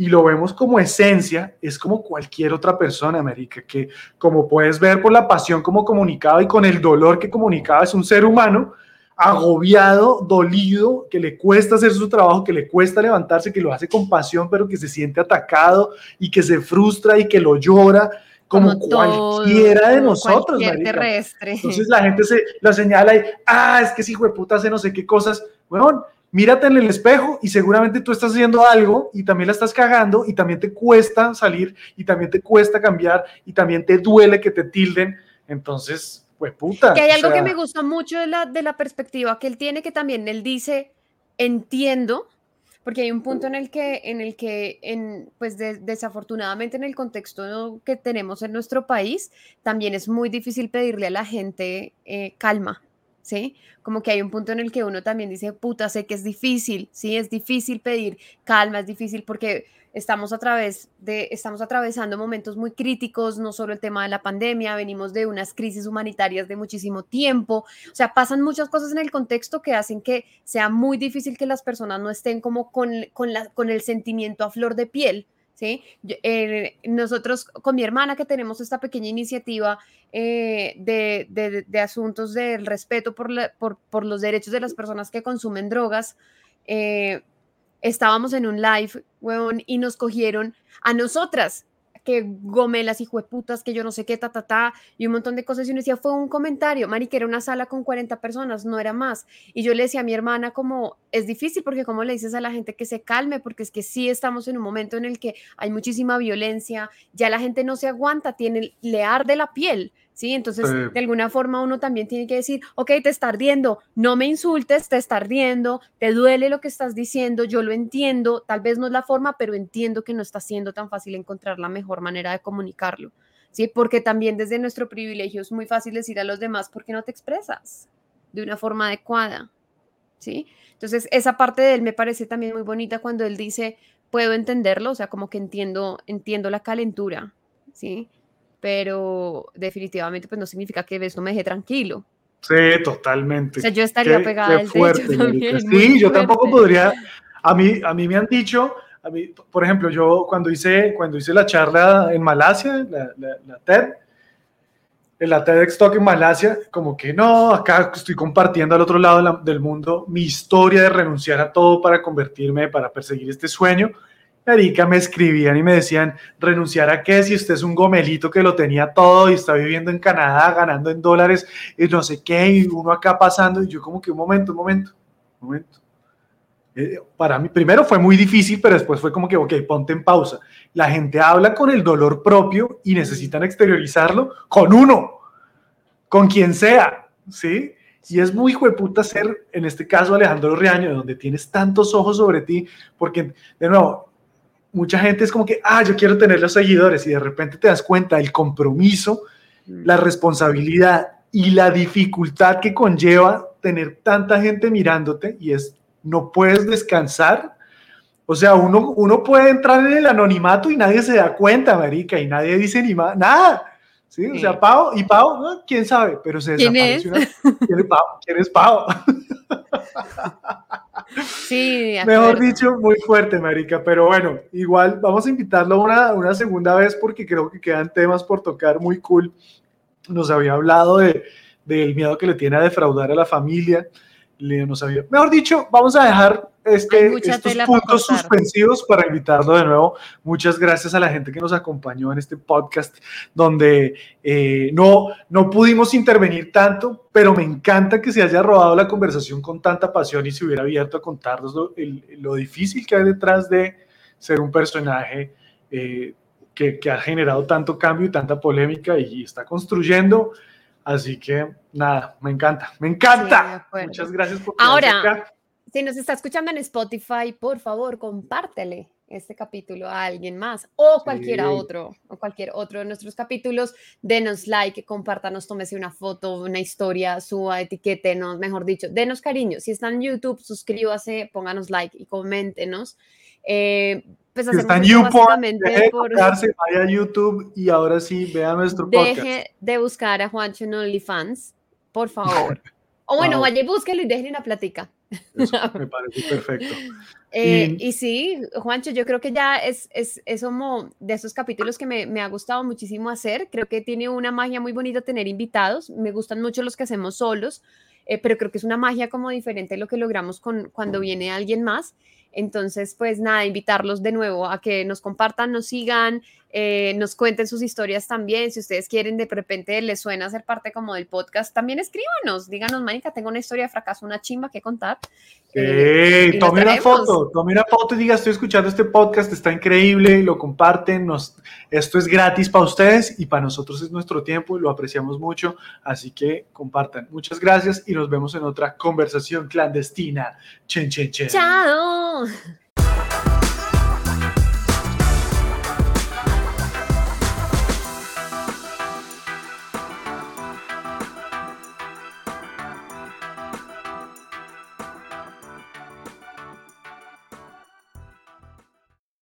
y lo vemos como esencia, es como cualquier otra persona, América, que como puedes ver por la pasión como comunicaba y con el dolor que comunicaba, es un ser humano agobiado, dolido, que le cuesta hacer su trabajo, que le cuesta levantarse, que lo hace con pasión, pero que se siente atacado y que se frustra y que lo llora, como, todo, cualquiera de como nosotros. terrestre. Entonces la gente se lo señala y, ah, es que ese hijo de puta hace no sé qué cosas. Bueno, mírate en el espejo y seguramente tú estás haciendo algo y también la estás cagando y también te cuesta salir y también te cuesta cambiar y también te duele que te tilden. Entonces, pues puta. Que hay algo que me gusta mucho de la, de la perspectiva que él tiene, que también él dice, entiendo, porque hay un punto en el que, en el que en, pues de- desafortunadamente en el contexto que tenemos en nuestro país, también es muy difícil pedirle a la gente eh, calma, ¿sí? Como que hay un punto en el que uno también dice, puta, sé que es difícil, ¿sí? Es difícil pedir calma, es difícil porque estamos a través de, estamos atravesando momentos muy críticos, no solo el tema de la pandemia, venimos de unas crisis humanitarias de muchísimo tiempo, o sea, pasan muchas cosas en el contexto que hacen que sea muy difícil que las personas no estén como con, con, la, con el sentimiento a flor de piel, ¿sí? Eh, nosotros con mi hermana que tenemos esta pequeña iniciativa eh, de, de- asuntos del respeto por, la- por, por los derechos de las personas que consumen drogas, eh, estábamos en un live, weón, y nos cogieron a nosotras, que gomelas y jueputas, que yo no sé qué, ta, ta, ta, y un montón de cosas. Y uno decía, fue un comentario, Mari, que era una sala con 40 personas, no era más. Y yo le decía a mi hermana como, es difícil porque como le dices a la gente que se calme, porque es que sí estamos en un momento en el que hay muchísima violencia, ya la gente no se aguanta, tiene, le arde la piel, ¿sí? Entonces, Sí. de alguna forma uno también tiene que decir, ok, te está ardiendo, no me insultes, te está ardiendo, te duele lo que estás diciendo, yo lo entiendo, tal vez no es la forma, pero entiendo que no está siendo tan fácil encontrar la mejor manera de comunicarlo. ¿sí? Porque también desde nuestro privilegio es muy fácil decir a los demás, ¿por qué no te expresas de una forma adecuada? ¿Sí? Entonces, esa parte de él me parece también muy bonita cuando él dice, puedo entenderlo, o sea, como que entiendo, entiendo la calentura, ¿sí? Pero definitivamente pues no significa que eso me deje tranquilo. Sí, totalmente. O sea, yo estaría pegada al techo también. Sí, yo tampoco podría, a mí, a mí me han dicho, a mí, por ejemplo, yo cuando hice, cuando hice la charla en Malasia, la, la, la TED, en la TEDx Talk en Malasia, como que no, acá estoy compartiendo al otro lado del mundo mi historia de renunciar a todo para convertirme, para perseguir este sueño. Marica, me escribían y me decían, ¿renunciar a qué? Si usted es un gomelito que lo tenía todo y está viviendo en Canadá, ganando en dólares y no sé qué, y uno acá pasando, y yo como que un momento, un momento, un momento. Eh, para mí, primero fue muy difícil, pero después fue como que, ok, ponte en pausa. La gente habla con el dolor propio y necesitan exteriorizarlo con uno, con quien sea, ¿sí? Y es muy puta ser, en este caso, Alejandro Riaño, donde tienes tantos ojos sobre ti, porque, de nuevo, mucha gente es como que, ah, yo quiero tener los seguidores, y de repente te das cuenta del compromiso, mm. la responsabilidad y la dificultad que conlleva tener tanta gente mirándote, y es, no puedes descansar o sea, uno, uno puede entrar en el anonimato y nadie se da cuenta, marica, y nadie dice ni más, nada. ¿Sí? O sea, Pau, y Pau, quién sabe, pero se ¿Quién es? ¿Quién es Pau? ¿Quién es Pau? Sí, Mejor dicho, muy fuerte, marica, pero bueno, igual vamos a invitarlo una, una segunda vez porque creo que quedan temas por tocar muy cool. Nos había hablado de, del miedo que le tiene a defraudar a la familia, nos había... Mejor dicho, vamos a dejar este, estos puntos suspensivos para invitarlo de nuevo. Muchas gracias a la gente que nos acompañó en este podcast donde eh, no, no pudimos intervenir tanto, pero me encanta que se haya robado la conversación con tanta pasión y se hubiera abierto a contarnos lo, lo difícil que hay detrás de ser un personaje eh, que, que, ha generado tanto cambio y tanta polémica y está construyendo. Así que nada, me encanta, me encanta. Muchas gracias por Ahora, si nos está escuchando en Spotify, por favor, compártele este capítulo a alguien más o cualquiera otro o cualquier otro de nuestros capítulos, denos like, compártanos, tómese una foto, una historia, suba, etiquétenos, mejor dicho, denos cariño. Si están en YouTube, suscríbase, pónganos like y coméntenos. Eh, pues si está en YouPorn, deje por... vaya a YouTube y ahora sí, vea nuestro podcast. Deje de buscar a Juancho en OnlyFans, por favor. O bueno, vaya y búsquelo y déjenle una plática. me parece perfecto. Eh, y, sí, Juancho, yo creo que ya es, es, es como de esos capítulos que me, me, ha gustado muchísimo hacer. Creo que tiene una magia muy bonita tener invitados. Me gustan mucho los que hacemos solos, eh, pero creo que es una magia como diferente lo que logramos con, cuando viene alguien más. Entonces, pues nada, invitarlos de nuevo a que nos compartan, nos sigan, eh, nos cuenten sus historias también. Si ustedes quieren, de repente les suena ser parte como del podcast, también escríbanos, díganos, Mónica, tengo una historia de fracaso, una chimba que contar. Eh, tome una foto, tome una foto y diga, estoy escuchando este podcast, está increíble, lo comparten, nos, esto es gratis para ustedes y para nosotros es nuestro tiempo y lo apreciamos mucho, así que compartan. Muchas gracias y nos vemos en otra conversación clandestina. Chen, chen, chen. Chao.